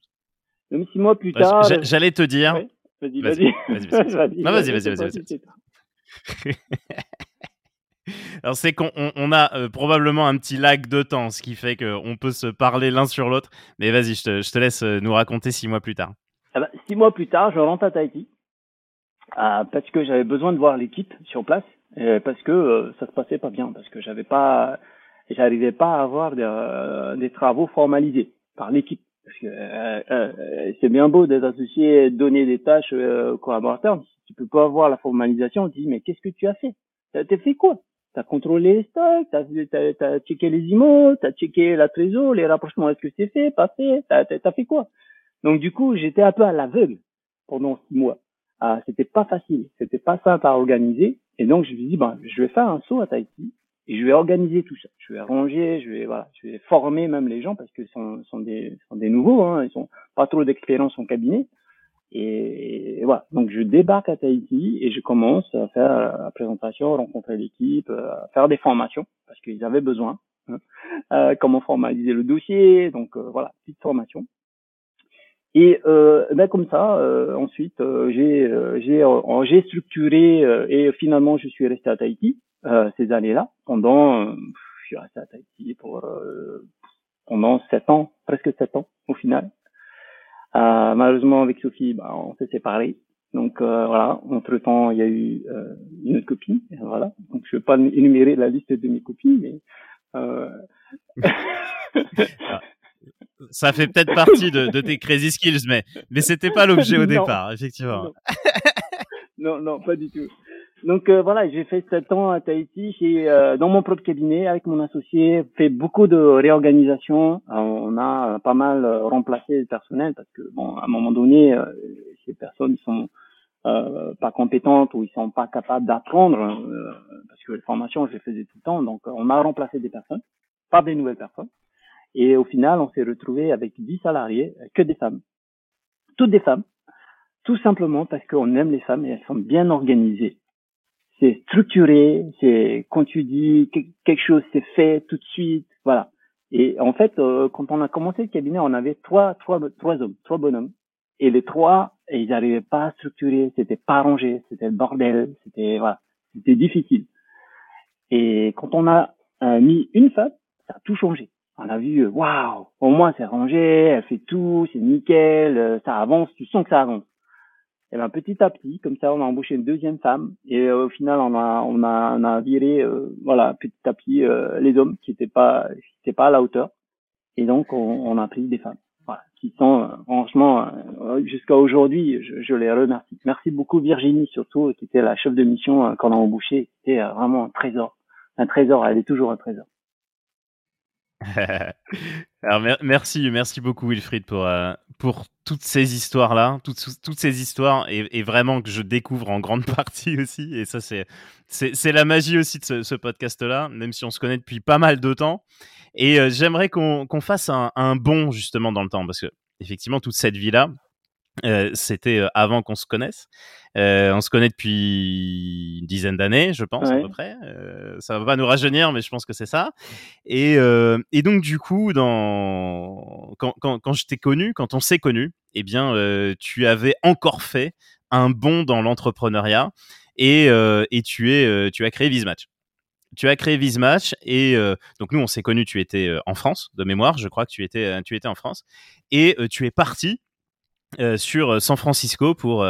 Même six mois plus tard. J'allais te dire. Vas-y, vas-y. Vas-y, vas-y, vas-y, vas-y. Alors c'est qu'on on, a euh, probablement un petit lag de temps, ce qui fait qu'on peut se parler l'un sur l'autre. Mais vas-y, je te, je te, laisse euh, nous raconter six mois plus tard. Ah bah, six mois plus tard, je rentre à Tahiti. Ah, parce que j'avais besoin de voir l'équipe sur place, et parce que euh, ça se passait pas bien, parce que j'avais pas, j'arrivais pas à avoir des, euh, des travaux formalisés par l'équipe. Parce que euh, c'est bien beau d'être associé, donner des tâches aux collaborateurs, si tu peux pas avoir la formalisation, on te mais qu'est-ce que tu as fait? T'as fait quoi? T'as contrôlé les stocks, t'as as, as, checké les IMO, t'as checké la trésor, les rapprochements, est-ce que c'est fait, pas fait? T'as as, fait quoi? Donc du coup, j'étais un peu à l'aveugle pendant six mois ah, c'était pas facile, c'était pas simple à organiser. Et donc je me dit, ben, je vais faire un saut à Tahiti et je vais organiser tout ça. Je vais ranger, je vais voilà, je vais former même les gens parce que sont sont des sont des nouveaux, hein, ils ont pas trop d'expérience en cabinet. Et, voilà, donc je débarque à Tahiti et je commence à faire la présentation, rencontrer l'équipe, euh, à faire des formations parce qu'ils avaient besoin. Hein, euh, comment formaliser le dossier, donc euh, voilà, petite formation. Et euh, ben comme ça, euh, ensuite, euh, j'ai euh, j'ai euh, j'ai structuré et finalement je suis resté à Tahiti ces années-là pendant je suis resté à Tahiti pour pendant sept ans, presque sept ans au final. malheureusement avec Sophie, ben, on s'est séparés. Donc voilà, entre temps il y a eu une autre copine, voilà. Donc je vais pas énumérer la liste de mes copines, mais ah ça fait peut-être partie de, de, tes crazy skills, mais, mais c'était pas l'objet au départ, effectivement. Non. non, pas du tout. Donc euh, voilà, j'ai fait sept ans à Tahiti, j'ai euh, dans mon propre cabinet avec mon associé fait beaucoup de réorganisation. Euh, on a pas mal remplacé le personnel parce que bon, à un moment donné, ces personnes sont euh, pas compétentes ou ils sont pas capables d'apprendre euh, parce que les formations je les faisais tout le temps donc on a remplacé des personnes par des nouvelles personnes et au final on s'est retrouvé avec 10 salariés que des femmes. Toutes des femmes. Tout simplement parce qu'on aime les femmes et elles sont bien organisées. C'est structuré c'est quand tu dis quelque chose c'est fait tout de suite voilà. Et en fait euh, quand on a commencé le cabinet on avait trois trois trois hommes trois bonhommes. Et les trois, ils n'arrivaient pas à structurer, c'était pas rangé, c'était le bordel, c'était voilà, c'était difficile. Et quand on a euh, mis une femme, ça a tout changé. On a vu, euh, waouh, au moins c'est rangé, elle fait tout, c'est nickel, euh, ça avance, tu sens que ça avance. Et ben petit à petit, comme ça, on a embauché une deuxième femme et au final, on a on a on a viré, voilà, petit à petit les hommes qui étaient pas qui étaient pas à la hauteur. Et donc on, on a pris des femmes qui sont euh, franchement euh, jusqu'à aujourd'hui, je, les remercie. Merci beaucoup Virginie surtout, qui était la chef de mission euh, quand on a embauché. C'était vraiment un trésor, un trésor. Elle est toujours un trésor. Alors merci, merci beaucoup Wilfried pour pour toutes ces histoires là, toutes toutes ces histoires et, vraiment que je découvre en grande partie aussi. Et ça c'est la magie aussi de ce, ce podcast là, même si on se connaît depuis pas mal de temps. Et euh, j'aimerais qu'on fasse un, un, bond justement dans le temps, parce que effectivement, toute cette vie-là, euh, c'était euh, avant qu'on se connaisse. Euh, on se connaît depuis une dizaine d'années, je pense, à peu près. Euh, ça va pas nous rajeunir, mais je pense que c'est ça. Et, et, donc, du coup, dans... quand, quand, quand je t'ai connu, quand on s'est connu, eh bien, tu avais encore fait un bond dans l'entrepreneuriat et, et tu, es, tu as créé Vismatch tu as créé Vismatch et euh, donc nous on s'est connus, tu étais euh, en France de mémoire, je crois que tu étais, tu étais en France et tu es parti sur San Francisco pour,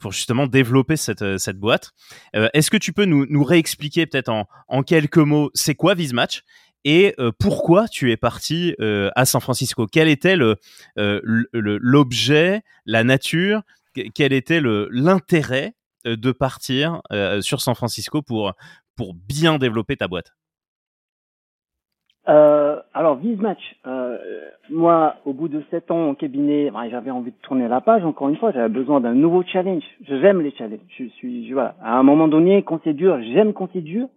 pour justement développer cette, cette boîte. Est-ce que tu peux nous, nous réexpliquer peut-être en, en, quelques mots c'est quoi Vismatch et pourquoi tu es parti à San Francisco? Quel était l'objet, la nature? Quel était l'intérêt de partir sur San Francisco pour, pour bien développer ta boîte? Euh, alors, Vismatch, euh, moi, au bout de sept ans en cabinet, bah, j'avais envie de tourner la page. Encore une fois, j'avais besoin d'un nouveau challenge. J'aime les challenges. Je suis, voilà. À un moment donné, quand c'est dur, j'aime quand c'est dur.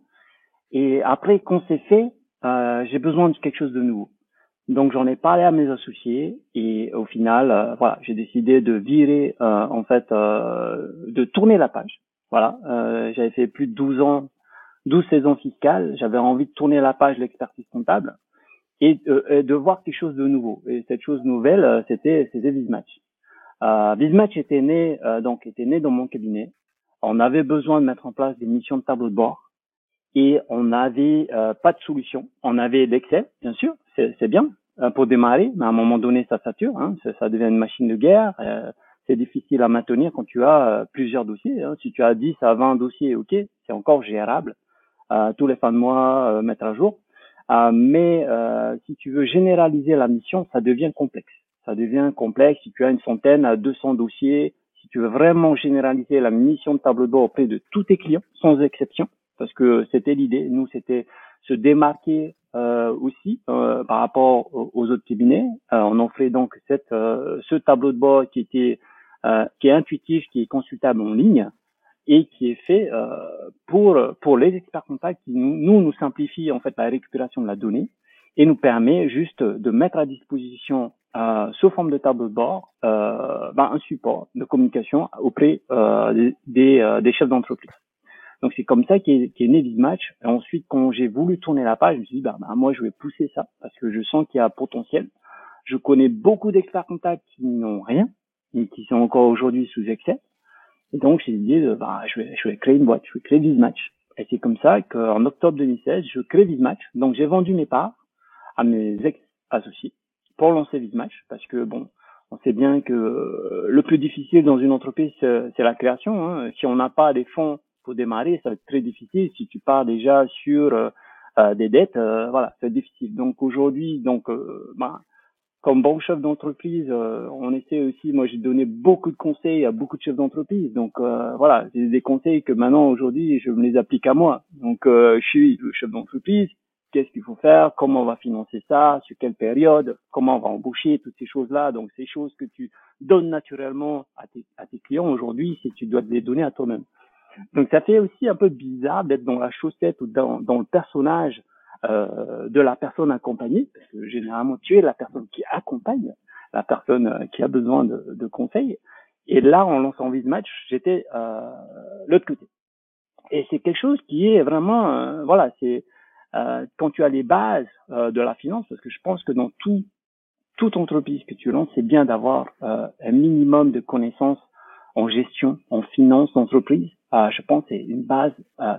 Et après, quand c'est fait, euh, j'ai besoin de quelque chose de nouveau. Donc, j'en ai parlé à mes associés et au final, euh, voilà, j'ai décidé de virer, euh, en fait, euh, de tourner la page. Voilà, j'avais fait plus de 12 ans 12 saisons fiscales, j'avais envie de tourner la page de l'expertise comptable et, euh, de voir quelque chose de nouveau. Et cette chose nouvelle, euh, c'était c'était Bizmatch. Euh, Bizmatch était né euh, donc était né dans mon cabinet. On avait besoin de mettre en place des missions de tableau de bord et on n'avait pas de solution. On avait l'Excel, bien sûr, c'est bien pour démarrer, mais à un moment donné, ça sature, hein, ça, ça, devient une machine de guerre. c'est difficile à maintenir quand tu as plusieurs dossiers. Hein. Si tu as 10 à 20 dossiers, ok, c'est encore gérable tous les fins de mois euh, mettre à jour. Euh, mais euh, si tu veux généraliser la mission, ça devient complexe. Ça devient complexe si tu as une centaine à 200 dossiers, si tu veux vraiment généraliser la mission de tableau de bord auprès de tous tes clients, sans exception, parce que c'était l'idée. Nous, c'était se démarquer euh, aussi euh, par rapport aux, autres cabinets. Euh, on offrait donc cette, ce tableau de bord qui était qui est intuitif, qui est consultable en ligne, et qui est fait euh, pour pour les experts comptables qui nous, nous simplifie en fait la récupération de la donnée et nous permet juste de mettre à disposition euh, sous forme de tableau de bord euh, ben, un support de communication auprès euh, des, euh, des, chefs d'entreprise. Donc c'est comme ça qu'est est né Vismatch. Et ensuite, quand j'ai voulu tourner la page, je me suis dit, bah, bah, moi je vais pousser ça parce que je sens qu'il y a potentiel. Je connais beaucoup d'experts comptables qui n'ont rien et qui sont encore aujourd'hui sous Excel. Et donc, j'ai dit, bah, je vais, je vais créer une boîte, je vais créer Vismatch. Et c'est comme ça qu'en octobre 2016, je crée Vismatch. Donc, j'ai vendu mes parts à mes ex-associés pour lancer Vismatch parce que, bon, on sait bien que euh, le plus difficile dans une entreprise, c'est la création. Hein. Si on n'a pas des fonds pour démarrer, ça va être très difficile. Si tu pars déjà sur euh, euh des dettes, euh, voilà, c'est difficile. Donc aujourd'hui, donc, bah, comme bon chef d'entreprise, euh, on essaie aussi, moi j'ai donné beaucoup de conseils à beaucoup de chefs d'entreprise. Donc euh, voilà, c'est des conseils que maintenant aujourd'hui je me les applique à moi. Donc euh, je suis le chef d'entreprise qu'est-ce qu'il faut faire, comment on va financer ça, sur quelle période, comment on va embaucher, toutes ces choses-là. Donc, ces choses que tu donnes naturellement à tes, à tes clients aujourd'hui, si tu dois les donner à toi-même. Donc, ça fait aussi un peu bizarre d'être dans la chaussette ou dans, dans le personnage euh, de la personne accompagnée, parce que généralement, tu es la personne qui accompagne la personne euh, qui a besoin de, de conseils. Et là, en lançant Vismatch, j'étais euh, l'autre côté. Et c'est quelque chose qui est vraiment, euh, voilà, c'est euh, quand tu as les bases euh, de la finance, parce que je pense que dans tout, toute entreprise que tu lances, c'est bien d'avoir un minimum de connaissances en gestion, en finance d'entreprise. je pense que c'est une base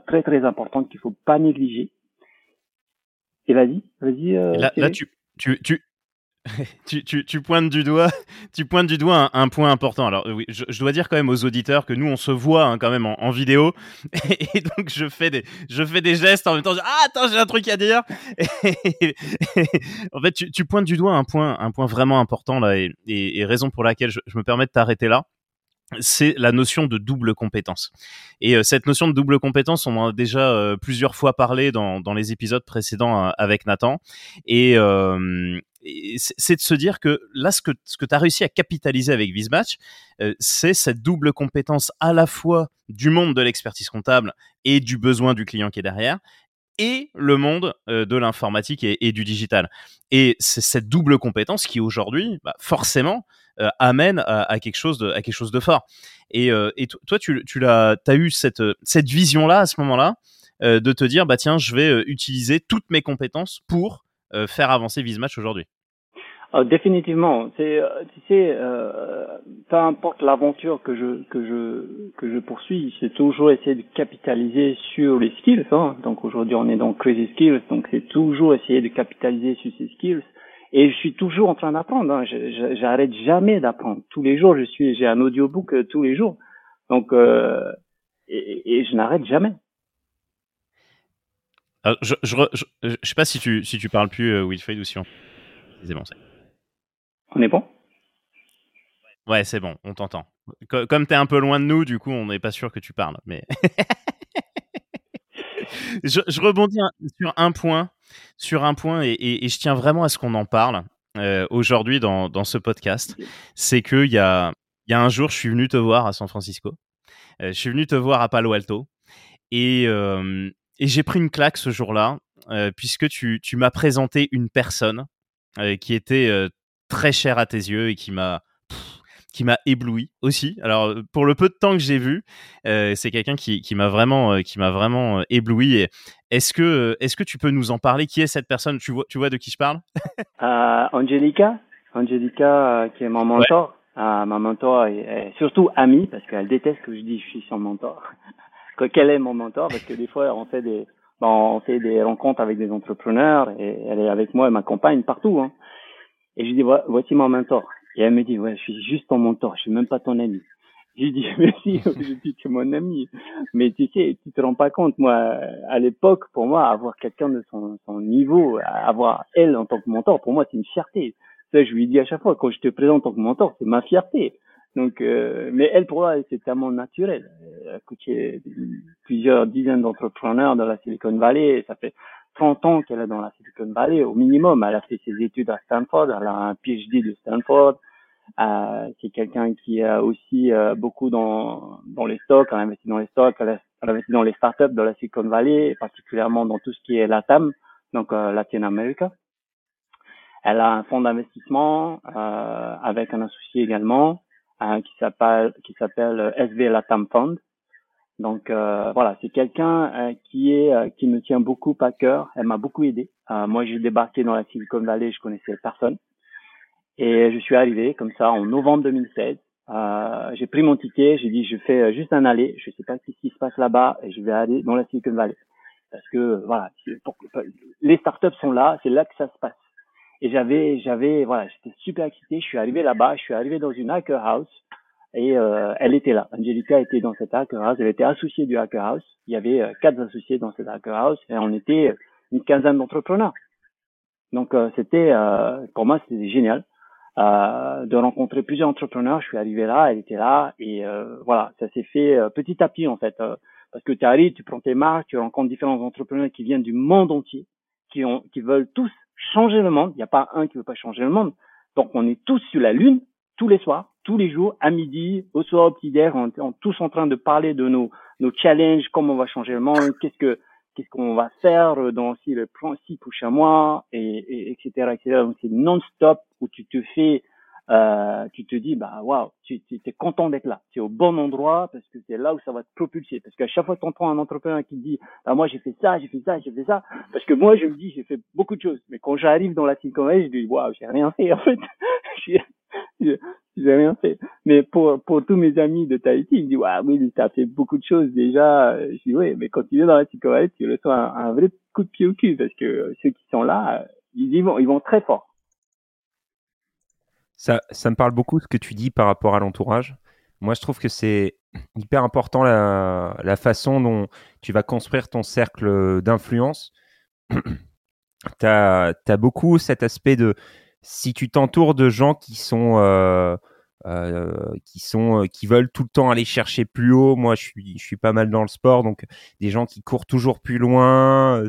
très très importante qu'il faut pas négliger. Et vas-y, vas-y. là, là, tu, tu, tu, tu, tu, tu, pointes du doigt, tu pointes du doigt un, point important. Alors oui, je, je, dois dire quand même aux auditeurs que nous on se voit hein, quand même en, en vidéo, et, donc je fais des, je fais des gestes en même temps. ah attends, j'ai un truc à dire. en fait, tu, tu, pointes du doigt un point, un point vraiment important là, et, et raison pour laquelle je, je me permets de t'arrêter là c'est la notion de double compétence. Et euh, cette notion de double compétence, on en a déjà euh, plusieurs fois parlé dans, dans les épisodes précédents euh, avec Nathan. Et, c'est de se dire que là, ce que, ce que tu as réussi à capitaliser avec Vismatch, c'est cette double compétence à la fois du monde de l'expertise comptable et du besoin du client qui est derrière, et le monde de l'informatique et, du digital. Et c'est cette double compétence qui aujourd'hui, bah, forcément, euh, amène à, quelque chose de, à quelque chose de fort. Et, euh, toi, tu, l'as, as eu cette, cette vision-là à ce moment-là euh, de te dire, bah tiens, je vais utiliser toutes mes compétences pour faire avancer Vismatch aujourd'hui? Oh, définitivement, c'est tu sais, euh, peu importe l'aventure que je que je que je poursuis, c'est toujours essayer de capitaliser sur les skills. Hein. Donc aujourd'hui, on est dans Crazy Skills, donc c'est toujours essayer de capitaliser sur ces skills et je suis toujours en train d'apprendre. Hein. J'arrête jamais d'apprendre. Tous les jours, je suis, j'ai un audiobook euh, tous les jours. Donc, euh, et, et, je n'arrête jamais. je, je, je, sais pas si tu, si tu parles plus, euh, Wilfried, ou si on. C'est bon, On est bon? Ouais, c'est bon, on t'entend. Comme tu es un peu loin de nous, du coup, on n'est pas sûr que tu parles. Mais je, je, rebondis sur un point sur un point et, je tiens vraiment à ce qu'on en parle euh, aujourd'hui dans, ce podcast. C'est qu'il y a, y a un jour, je suis venu te voir à San Francisco. Euh, je suis venu te voir à Palo Alto. Et, euh, j'ai pris une claque ce jour-là, puisque tu, tu m'as présenté une personne qui était très chère à tes yeux et qui m'a qui m'a ébloui aussi. Alors pour le peu de temps que j'ai vu, euh, c'est quelqu'un qui, qui m'a vraiment, euh, qui m'a vraiment euh, ébloui. Est-ce que, est-ce que tu peux nous en parler? Qui est cette personne? Tu vois, tu vois de qui je parle? Angelica, Angelica qui est mon mentor. ma mentor et, surtout amie parce qu'elle déteste que je dis je suis son mentor. Qu'elle est mon mentor parce que des fois on fait des, on fait des rencontres avec des entrepreneurs et elle est avec moi, elle m'accompagne partout. Hein. Et je dis voici mon mentor. Et elle me dit, ouais, je suis juste ton mentor, je suis même pas ton ami. Je lui dis, merci, je dis, tu es mon ami. Mais tu sais, tu te rends pas compte, moi, à l'époque, pour moi, avoir quelqu'un de son, son niveau, avoir elle en tant que mentor, pour moi, c'est une fierté. Ça, je lui dis à chaque fois, quand je te présente en tant que mentor, c'est ma fierté. Donc, euh, mais elle, pour moi, c'est tellement naturel. Elle a coaché plusieurs dizaines d'entrepreneurs dans la Silicon Valley. Ça fait 30 ans qu'elle est dans la Silicon Valley, au minimum. Elle a fait ses études à Stanford, elle a un PhD de Stanford. Euh, c'est quelqu'un qui a aussi euh, beaucoup dans, dans les stocks, elle a investi dans les stocks, elle a, investi dans les startups de la Silicon Valley, particulièrement dans tout ce qui est LATAM, donc euh, Latin America. Elle a un fonds d'investissement euh, avec un associé également euh, qui s'appelle qui s'appelle SV Latam Fund. Donc euh, voilà, c'est quelqu'un euh, qui est euh, qui me tient beaucoup à cœur. Elle m'a beaucoup aidé. moi, j'ai débarqué dans la Silicon Valley, je connaissais personne, et je suis arrivé comme ça en novembre 2016. j'ai pris mon ticket, j'ai dit je fais juste un aller, je sais pas ce qui se passe là-bas, et je vais aller dans la Silicon Valley parce que voilà, les startups sont là, c'est là que ça se passe. Et j'avais j'avais voilà, j'étais super excité. Je suis arrivé là-bas, je suis arrivé dans une hacker house et euh, elle était là. Angelica était dans cette hacker house. Elle était associée du hacker house. Il y avait euh, quatre associés dans cette hacker house et on était une quinzaine d'entrepreneurs. Donc euh, c'était pour moi c'était génial de rencontrer plusieurs entrepreneurs. Je suis arrivé là, elle était là et voilà, ça s'est fait petit à petit en fait. parce que tu arrives, tu prends tes marques, tu rencontres différents entrepreneurs qui viennent du monde entier, qui, ont, qui veulent tous changer le monde. Il n'y a pas un qui veut pas changer le monde. Donc on est tous sur la lune tous les soirs, tous les jours, à midi, au soir, au petit déj, on est tous en train de parler de nos, nos challenges, comment on va changer le monde, qu'est-ce que qu'est-ce qu'on va faire dans si le plan six prochains mois, et, et etc. etc. Donc c'est non-stop où tu te fais euh, tu te dis bah waouh, tu, tu es content d'être là, tu es au bon endroit parce que c'est là où ça va te propulser. Parce qu'à chaque fois que tu un entrepreneur qui dit bah moi j'ai fait ça, j'ai fait ça, j'ai fait ça, parce que moi je me dis j'ai fait beaucoup de choses, mais quand j'arrive dans la Silicon Valley, je dis waouh j'ai rien fait en fait, j'ai rien fait. Mais pour pour tous mes amis de Tahiti, ils me disent waouh oui t'as fait beaucoup de choses déjà. Je dis oui, mais quand tu viens dans la Silicon Valley, tu reçois un, un vrai coup de pied au cul parce que ceux qui sont là, ils y vont, ils vont très fort. Ça, ça me parle beaucoup ce que tu dis par rapport à l'entourage. Moi, je trouve que c'est hyper important la, façon dont tu vas construire ton cercle d'influence. tu as, beaucoup cet aspect de si tu t'entoures de gens qui sont, euh, euh, qui sont, qui veulent tout le temps aller chercher plus haut. Moi, je suis, je suis pas mal dans le sport, donc des gens qui courent toujours plus loin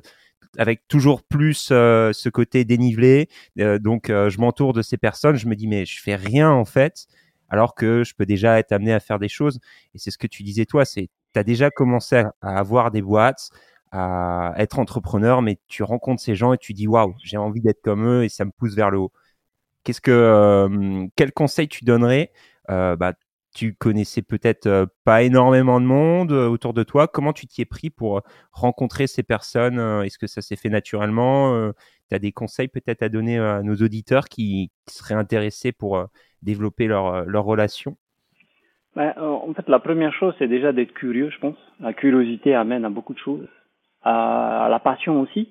avec toujours plus euh, ce côté dénivelé. Euh, donc, euh, je m'entoure de ces personnes. Je me dis, mais je fais rien en fait, alors que je peux déjà être amené à faire des choses. Et c'est ce que tu disais toi, c'est tu as déjà commencé à, avoir des boîtes, à être entrepreneur, mais tu rencontres ces gens et tu dis, waouh, j'ai envie d'être comme eux et ça me pousse vers le haut. Qu'est-ce que, quel conseil tu donnerais bah, tu connaissais peut-être euh, pas énormément de monde euh, autour de toi. Comment tu t'y es pris pour euh, rencontrer ces personnes Est-ce que ça s'est fait naturellement Tu as des conseils peut-être à donner à nos auditeurs qui, seraient intéressés pour développer leur, leur relation? Ben, En fait, la première chose, c'est déjà d'être curieux, je pense. La curiosité amène à beaucoup de choses. À, la passion aussi.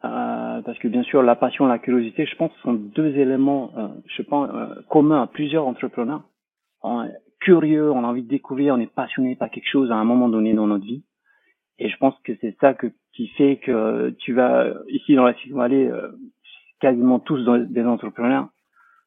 parce que bien sûr, la passion la curiosité, je pense, sont deux éléments, je pense, communs à plusieurs entrepreneurs curieux, on a envie de découvrir, on est passionné par quelque chose à un moment donné dans notre vie. Et je pense que c'est ça que, qui fait que tu vas, ici dans la Silicon Valley, euh, quasiment tous des entrepreneurs.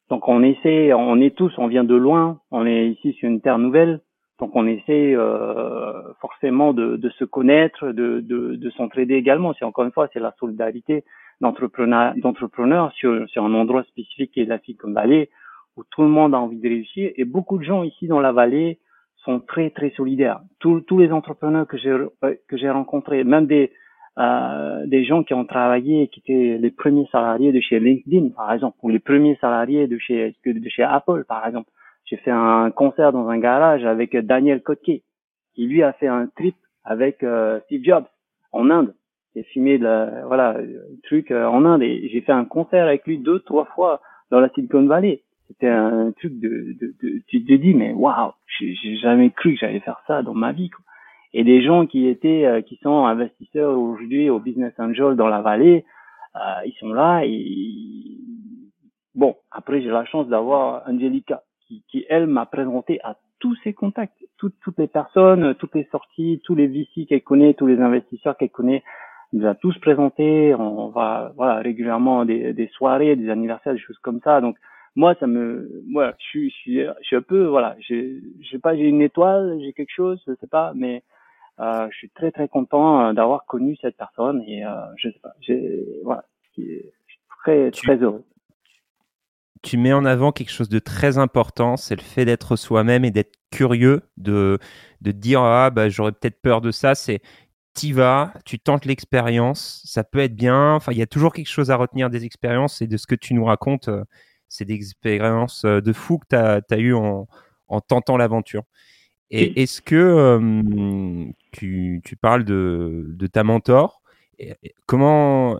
Donc on essaie, on est tous, on vient de loin, on est ici sur une terre nouvelle. Donc on essaie euh, forcément de, de, se connaître, de, de, de s'entraider également. C'est encore une fois, c'est la solidarité d'entrepreneurs sur, sur un endroit spécifique qui est la Silicon Valley où tout le monde a envie de réussir et beaucoup de gens ici dans la vallée sont très très solidaires. Tous, tous les entrepreneurs que j'ai euh, que j'ai rencontrés, même des euh, des gens qui ont travaillé, qui étaient les premiers salariés de chez LinkedIn par exemple, ou les premiers salariés de chez de chez Apple par exemple. J'ai fait un concert dans un garage avec Daniel Kotke, qui lui a fait un trip avec euh, Steve Jobs en Inde. J'ai filmé de voilà un truc euh, en Inde et j'ai fait un concert avec lui deux trois fois dans la Silicon Valley c'était un truc de, de, de, tu te dis mais waouh j'ai jamais cru que j'allais faire ça dans ma vie quoi. et des gens qui étaient euh, qui sont investisseurs aujourd'hui au business angel dans la vallée euh, ils sont là et bon après j'ai la chance d'avoir Angelica qui, qui elle m'a présenté à tous ses contacts toutes toutes les personnes toutes les sorties tous les VC qu'elle connaît tous les investisseurs qu'elle connaît elle nous a tous présenté on va voilà régulièrement des, des soirées des anniversaires des choses comme ça donc moi ça me moi je suis je suis, je suis un peu voilà j'ai je sais pas j'ai une étoile j'ai quelque chose je sais pas mais euh, je suis très très content euh, d'avoir connu cette personne et euh, je sais pas j'ai voilà je suis très très heureux tu mets en avant quelque chose de très important, c'est le fait d'être soi-même et d'être curieux, de, de dire ah bah j'aurais peut-être peur de ça. C'est t'y vas, tu tentes l'expérience, ça peut être bien. Enfin, il y a toujours quelque chose à retenir des expériences et de ce que tu nous racontes c'est des expériences euh, de fou que tu as, as eu en, en tentant l'aventure. Et est-ce que tu, tu, parles de, de, ta mentor Comment,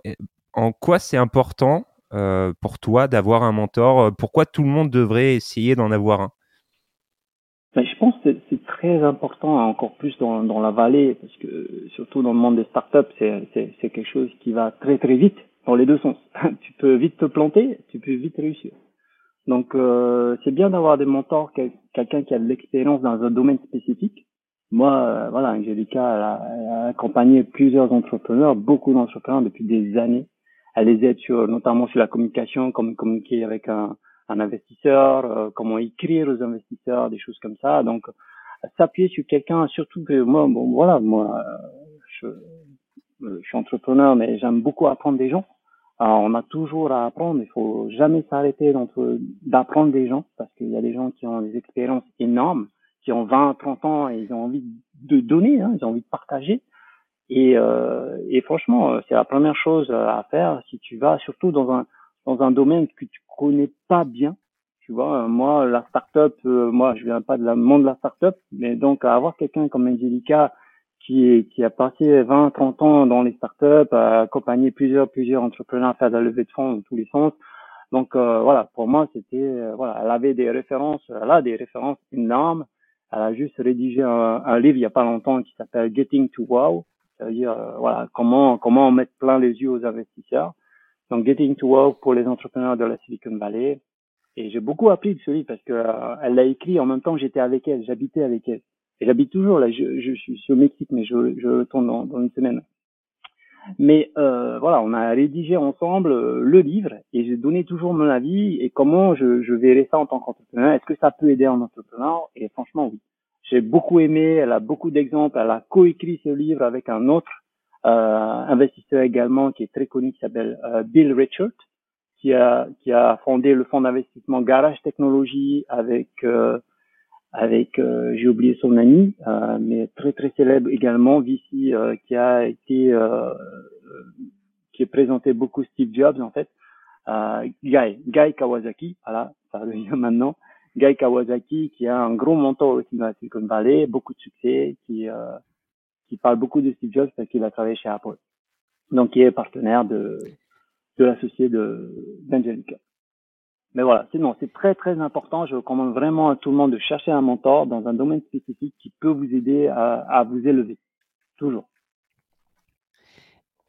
en quoi c'est important euh, pour toi d'avoir un mentor Pourquoi tout le monde devrait essayer d'en avoir un? Ben, Je pense que c'est très important, encore plus dans, dans, la vallée, parce que surtout dans le monde des startups, c'est quelque chose qui va très très vite dans les deux sens. tu peux vite te planter, tu peux vite réussir. Donc euh, c'est bien d'avoir des mentors, quelqu'un qui a de l'expérience dans un domaine spécifique. Moi, euh, voilà, Angelica a, accompagné plusieurs entrepreneurs, beaucoup d'entrepreneurs depuis des années. Elle les aide sur, notamment sur la communication, comment communiquer avec un, un investisseur, euh, comment écrire aux investisseurs, des choses comme ça. Donc s'appuyer sur quelqu'un, surtout que moi, bon, voilà, moi, je, je suis entrepreneur, mais j'aime beaucoup apprendre des gens. On a toujours à apprendre. Il faut jamais s'arrêter d'apprendre des gens parce qu'il y a des gens qui ont des expériences énormes, qui ont 20, 30 ans et ils ont envie de donner, hein, ils ont envie de partager. Et, euh, et franchement, c'est la première chose à faire si tu vas surtout dans un dans un domaine que tu connais pas bien. Tu vois, moi, la start-up, euh, moi, je viens pas de la monde de la start-up, mais donc avoir quelqu'un comme Angelica qui, qui a passé 20, 30 ans dans les startups, a accompagné plusieurs, plusieurs entrepreneurs à faire de la levée de fonds dans tous les sens. Donc euh, voilà, pour moi, c'était euh, voilà, elle avait des références, elle a des références énormes. Elle a juste rédigé un, un livre il y a pas longtemps qui s'appelle Getting to Wow, c'est-à-dire euh, voilà comment comment mettre plein les yeux aux investisseurs. Donc Getting to Wow pour les entrepreneurs de la Silicon Valley. Et j'ai beaucoup appris de ce livre parce que elle l'a écrit en même temps que j'étais avec elle, j'habitais avec elle. Et j'habite toujours là, je, je, suis au Mexique, mais je, je retourne dans, dans une semaine. Mais euh, voilà, on a rédigé ensemble euh, le livre et j'ai donné toujours mon avis et comment je, je verrais ça en tant qu'entrepreneur. Est-ce que ça peut aider un entrepreneur? Et franchement, oui. J'ai beaucoup aimé, elle a beaucoup d'exemples, elle a coécrit ce livre avec un autre euh, investisseur également qui est très connu, qui s'appelle euh, Bill Richard, qui a, qui a fondé le fonds d'investissement Garage Technologie avec euh, avec, euh, j'ai oublié son ami, euh, mais très très célèbre également, Vici, euh, qui a été, qui a présenté beaucoup Steve Jobs en fait, Guy, Guy Kawasaki, voilà, ça revient maintenant, Guy Kawasaki, qui a un gros mentor aussi dans la Silicon Valley, beaucoup de succès, qui qui parle beaucoup de Steve Jobs parce qu'il a travaillé chez Apple, donc qui est partenaire de de l'associé de d'Angelica. Mais voilà, sinon, c'est très très important. Je recommande vraiment à tout le monde de chercher un mentor dans un domaine spécifique qui peut vous aider à, vous élever. Toujours.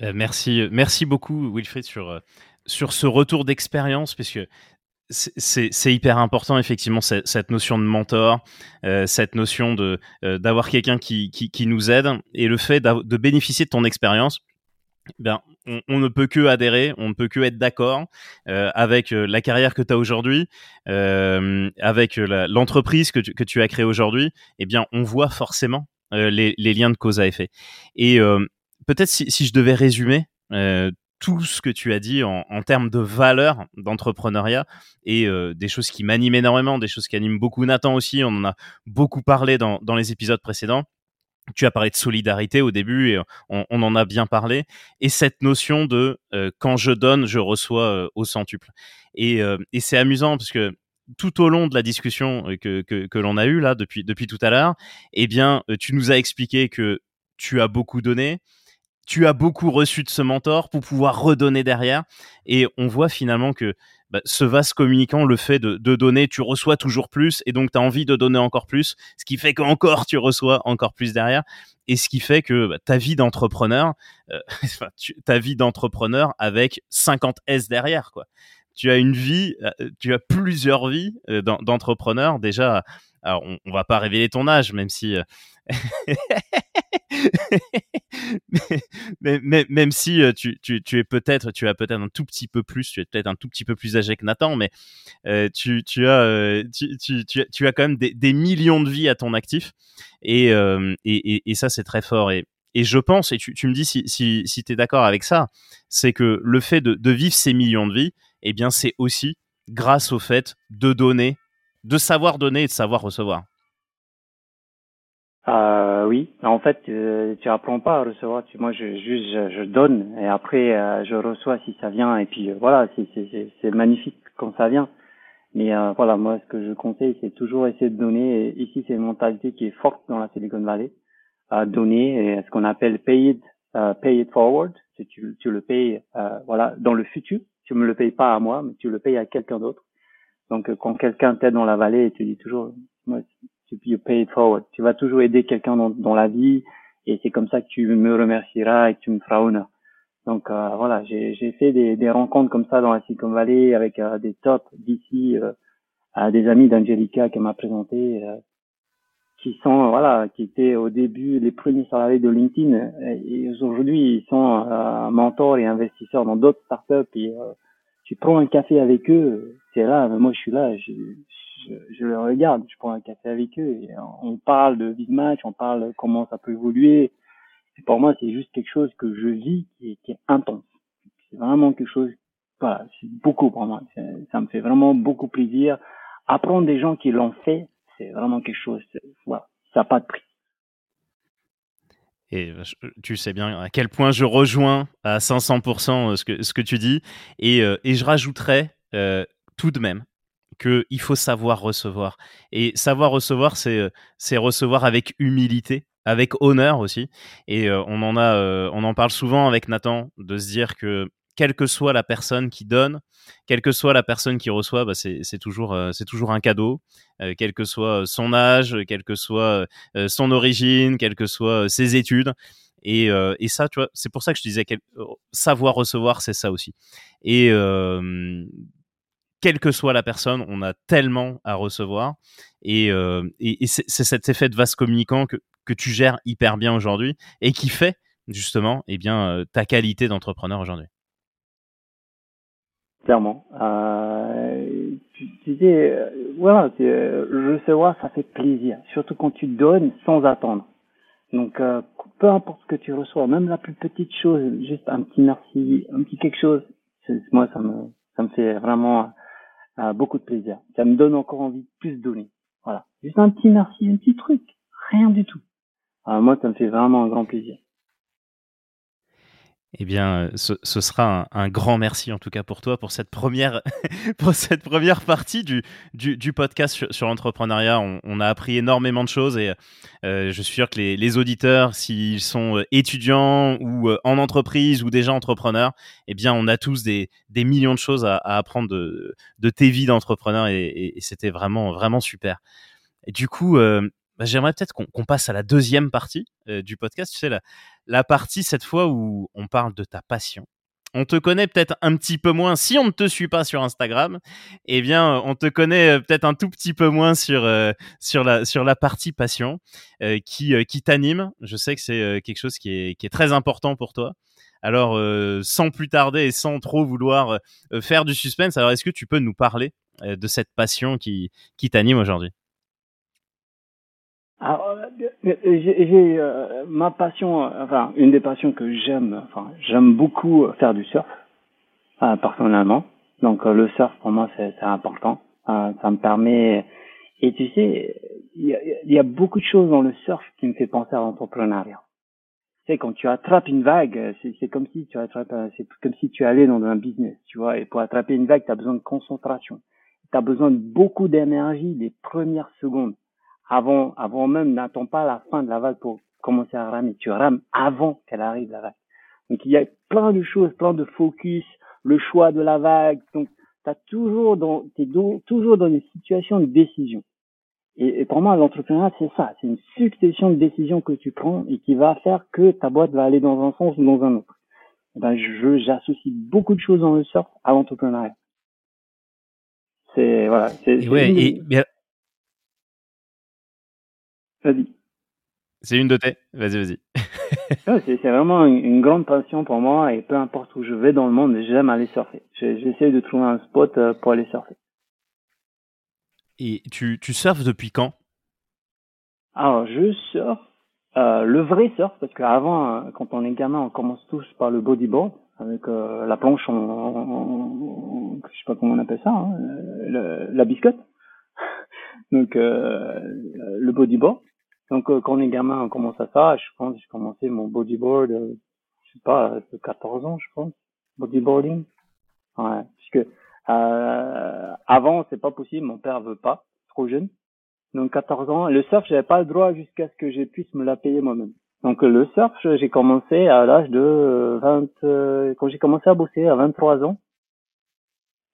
Euh, merci, merci beaucoup Wilfried sur, euh, sur ce retour d'expérience, puisque c'est hyper important effectivement cette, notion de mentor, euh, cette notion de d'avoir quelqu'un qui, qui, nous aide et le fait de bénéficier de ton expérience. Ben, on, ne peut que adhérer, on ne peut que être d'accord euh, avec euh, la carrière que tu as aujourd'hui, euh, avec l'entreprise que, que, tu as créée aujourd'hui. Eh bien, on voit forcément les, liens de cause à effet. Et peut-être si, si, je devais résumer tout ce que tu as dit en, en termes de valeur d'entrepreneuriat et des choses qui m'animent énormément, des choses qui animent beaucoup Nathan aussi. On en a beaucoup parlé dans, dans les épisodes précédents tu as parlé de solidarité au début et on, en a bien parlé. Et cette notion de euh, quand je donne, je reçois euh, au centuple. Et, euh, et c'est amusant parce que tout au long de la discussion que, que, l'on a eue là depuis, depuis tout à l'heure, eh bien, tu nous as expliqué que tu as beaucoup donné, tu as beaucoup reçu de ce mentor pour pouvoir redonner derrière. Et on voit finalement que bah, ce vase communicant, le fait de, donner, tu reçois toujours plus et donc tu as envie de donner encore plus, ce qui fait qu'encore tu reçois encore plus derrière et ce qui fait que bah, ta vie d'entrepreneur, euh, ta vie d'entrepreneur avec 50 S derrière quoi. Tu as une vie, euh, tu as plusieurs vies euh, d'entrepreneur déjà. Alors on, on va pas révéler ton âge, même si mais, même si tu, es peut-être, tu as peut-être un tout petit peu plus, tu es peut-être un tout petit peu plus âgé que Nathan, mais tu, as, quand même des, millions de vies à ton actif, et, ça c'est très fort. Et, je pense, et tu, me dis si, si, tu es d'accord avec ça, c'est que le fait de, de, vivre ces millions de vies, eh bien c'est aussi grâce au fait de donner, de savoir donner et de savoir recevoir. Euh, oui, en fait, euh, tu apprends pas à recevoir. Tu, moi, je juste je, donne et après euh, je reçois si ça vient et puis euh, voilà, c'est magnifique quand ça vient. Mais voilà, moi, ce que je conseille, c'est toujours essayer de donner. Et ici, c'est une mentalité qui est forte dans la Silicon Valley, à donner et ce qu'on appelle pay it, pay it forward. Tu, tu le payes, voilà, dans le futur. Tu me le payes pas à moi, mais tu le payes à quelqu'un d'autre. Donc, quand quelqu'un t'aide dans la vallée, tu dis toujours, moi, you pay it forward. Tu vas toujours aider quelqu'un dans, dans, la vie et c'est comme ça que tu me remercieras et que tu me feras honneur. Donc euh, voilà, j'ai fait des, des, rencontres comme ça dans la Silicon Valley avec euh, des tops d'ici, euh, des amis d'Angelica qui m'a présenté, euh, qui sont voilà, qui étaient au début les premiers salariés de LinkedIn et, aujourd'hui ils sont mentors et investisseurs dans d'autres startups et tu prends un café avec eux, c'est là, moi je suis là, je le regarde, je prends un café avec eux on parle de big match, on parle comment ça peut évoluer. Pour moi, c'est juste quelque chose que je vis qui est, qui est intense. C'est vraiment quelque chose, voilà, c'est beaucoup pour moi. Ça me fait vraiment beaucoup plaisir. Apprendre des gens qui l'ont fait, c'est vraiment quelque chose, voilà, ça n'a pas de prix. Et tu sais bien à quel point je rejoins à 500% ce que, ce que tu dis. Et, et je rajouterais tout de même qu'il faut savoir recevoir. Et savoir recevoir, c'est recevoir avec humilité avec honneur aussi. Et euh, on en a, euh, on en parle souvent avec Nathan de se dire que quelle que soit la personne qui donne, quelle que soit la personne qui reçoit, bah c'est toujours, euh, c'est toujours un cadeau, quel que soit son âge, quelle que soit son origine, quelles que soient ses études. Et, et ça, tu vois, c'est pour ça que je disais savoir recevoir, c'est ça aussi. Et quelle que soit la personne, on a tellement à recevoir. Et, et c'est cet effet de vase communicant que, tu gères hyper bien aujourd'hui et qui fait justement eh bien, euh, ta qualité d'entrepreneur aujourd'hui Clairement. Euh, tu, disais, euh, voilà, recevoir, ça fait plaisir, surtout quand tu donnes sans attendre. Donc, peu importe ce que tu reçois, même la plus petite chose, juste un petit merci, un petit quelque chose, moi, ça me, ça me fait vraiment beaucoup de plaisir. Ça me donne encore envie de plus donner. Voilà. Juste un petit merci, un petit truc. Rien du tout. Ah, moi, ça me fait vraiment un grand plaisir. Eh bien, ce, sera un, grand merci en tout cas pour toi pour cette première, pour cette première partie du, du, podcast sur, l'entrepreneuriat. On, a appris énormément de choses et euh, je suis sûr que les, auditeurs, s'ils sont euh, étudiants ou euh, en entreprise ou déjà entrepreneurs, eh bien, on a tous des, des millions de choses à, apprendre de, de tes vies d'entrepreneur et, c'était vraiment, vraiment super. Et du coup, bah, j'aimerais peut-être qu'on passe à la deuxième partie euh, du podcast. Tu sais, la, la partie cette fois où on parle de ta passion. On te connaît peut-être un petit peu moins. Si on ne te suit pas sur Instagram, eh bien, on te connaît euh, peut-être un tout petit peu moins sur, euh, sur, la, sur la partie passion qui, qui t'anime. Je sais que c'est quelque chose qui est, qui est très important pour toi. Alors, sans plus tarder et sans trop vouloir faire du suspense, alors est-ce que tu peux nous parler de cette passion qui, qui t'anime aujourd'hui? euh, j'ai euh, ma passion, euh, enfin une des passions que j'aime, enfin j'aime beaucoup faire du surf personnellement. Donc le surf pour moi c'est important. ça me permet et tu sais il y a, y a, beaucoup de choses dans le surf qui me fait penser à l'entrepreneuriat. Tu sais quand tu attrapes une vague, c'est comme si tu attrapes, c'est comme si tu allais dans un business, tu vois. Et pour attraper une vague, tu as besoin de concentration. Tu as besoin de beaucoup d'énergie les premières secondes avant, avant même, n'attends pas la fin de la vague pour commencer à ramer. Tu rames avant qu'elle arrive la vague. Donc il y a plein de choses, plein de focus, le choix de la vague. Donc t'as toujours dans, t'es toujours dans une situation de décision. Et, pour moi, l'entrepreneuriat, c'est ça. C'est une succession de décisions que tu prends et qui va faire que ta boîte va aller dans un sens ou dans un autre. Et eh ben, je, j'associe beaucoup de choses dans le surf à l'entrepreneuriat. C'est, voilà. C'est, ouais, et, Vas-y. C'est une de tes. Vas-y, vas-y. c'est vraiment une, grande passion pour moi et peu importe où je vais dans le monde, j'aime aller surfer. J'essaie de trouver un spot euh, pour aller surfer. Et tu, tu surfes depuis quand? Alors, je surfe euh, le vrai surf, parce qu'avant, euh, quand on est gamin, on commence tous par le bodyboard, avec la planche, en, je sais pas comment on appelle ça, hein, la biscotte. Donc, le bodyboard. Donc, euh, quand on est gamin, on commence à ça. Je pense j'ai commencé mon bodyboard, euh, je sais pas, de 14 ans, je pense. Bodyboarding. Ouais, puisque euh, avant, c'est pas possible. Mon père veut pas, trop jeune. Donc, 14 ans. Le surf, j'avais pas le droit jusqu'à ce que je puisse me la payer moi-même. Donc, le surf, j'ai commencé à l'âge de 20, euh, quand j'ai commencé à bosser à 23 ans.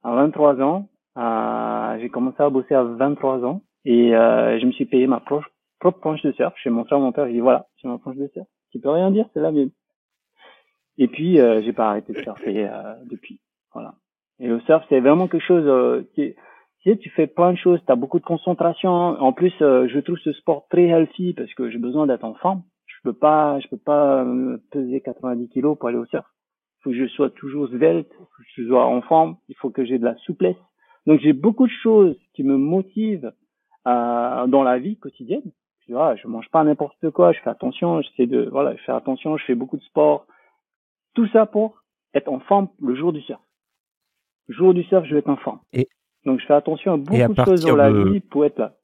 À 23 ans, euh, j'ai commencé à bosser à 23 ans et je me suis payé ma propre propre planche de surf. Chez mon frère, mon père, il dit voilà, c'est ma planche de surf. Tu peux rien dire, c'est la mienne. Et puis, euh, j'ai pas arrêté de surfer euh, depuis. Voilà. Et le surf, c'est vraiment quelque chose. Euh, qui, tu sais, tu fais plein de choses. Tu as beaucoup de concentration. En plus, euh, je trouve ce sport très healthy parce que j'ai besoin d'être en forme. Je peux pas, je peux pas peser 90 kilos pour aller au surf. Il faut que je sois toujours svelte, il faut que je sois en forme. Il faut que j'ai de la souplesse. Donc, j'ai beaucoup de choses qui me motivent euh, dans la vie quotidienne je, vois, je mange pas n'importe quoi, je fais attention, j'essaie de, voilà, je fais attention, je fais beaucoup de sport. Tout ça pour être en forme le jour du surf. Le jour du surf, je vais être en forme. Et, Donc je fais attention à beaucoup de choses dans la vie pour être là.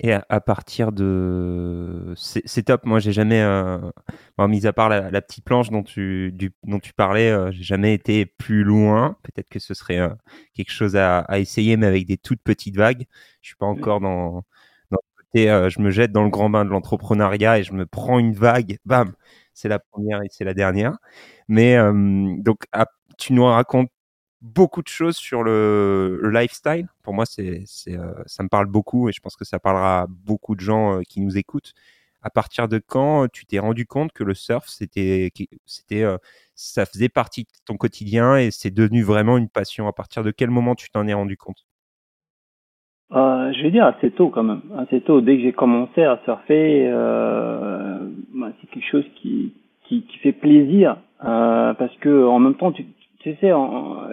Et à, partir de, c'est top. Moi, j'ai jamais, euh... mis à part la, petite planche dont tu, du, dont tu parlais, euh, j'ai jamais été plus loin. Peut-être que ce serait euh, quelque chose à, à, essayer, mais avec des toutes petites vagues. Je suis pas encore dans, Euh, je me jette dans le grand bain de l'entrepreneuriat et je me prends une vague. Bam, c'est la première et c'est la dernière. Mais donc, tu nous racontes beaucoup de choses sur le, lifestyle. Pour moi, euh, ça me parle beaucoup et je pense que ça parlera à beaucoup de gens euh, qui nous écoutent. À partir de quand tu t'es rendu compte que le surf, c'était, euh, ça faisait partie de ton quotidien et c'est devenu vraiment une passion? À partir de quel moment tu t'en es rendu compte? Je vais dire assez tôt quand même. Assez tôt, dès que j'ai commencé à surfer, bah, c'est quelque chose qui, qui, qui fait plaisir parce que en même temps, tu, tu sais,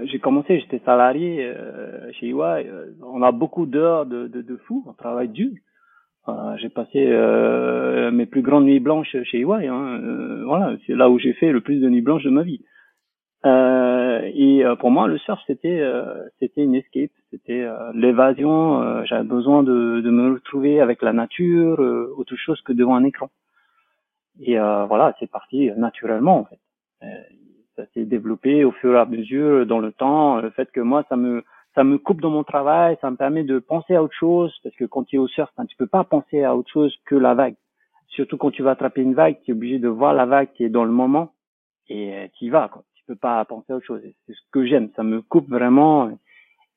j'ai commencé, j'étais salarié euh, chez EY. Euh, on a beaucoup d'heures de, de, de fou, on travaille dur. Euh, j'ai passé euh, mes plus grandes nuits blanches chez EY. Hein, euh, voilà, c'est là où j'ai fait le plus de nuits blanches de ma vie. Et pour moi, le surf, c'était c'était une escape, c'était l'évasion. J'avais besoin de, de me retrouver avec la nature, autre chose que devant un écran. Et voilà, c'est parti naturellement en fait ça s'est développé au fur et à mesure dans le temps. Le fait que moi, ça me ça me coupe dans mon travail, ça me permet de penser à autre chose parce que quand tu es au surf, ben, tu peux pas penser à autre chose que la vague. Surtout quand tu vas attraper une vague, tu es obligé de voir la vague qui est dans le moment et euh, tu y vas. Quoi. Peux pas penser à autre chose. C'est ce que j'aime. Ça me coupe vraiment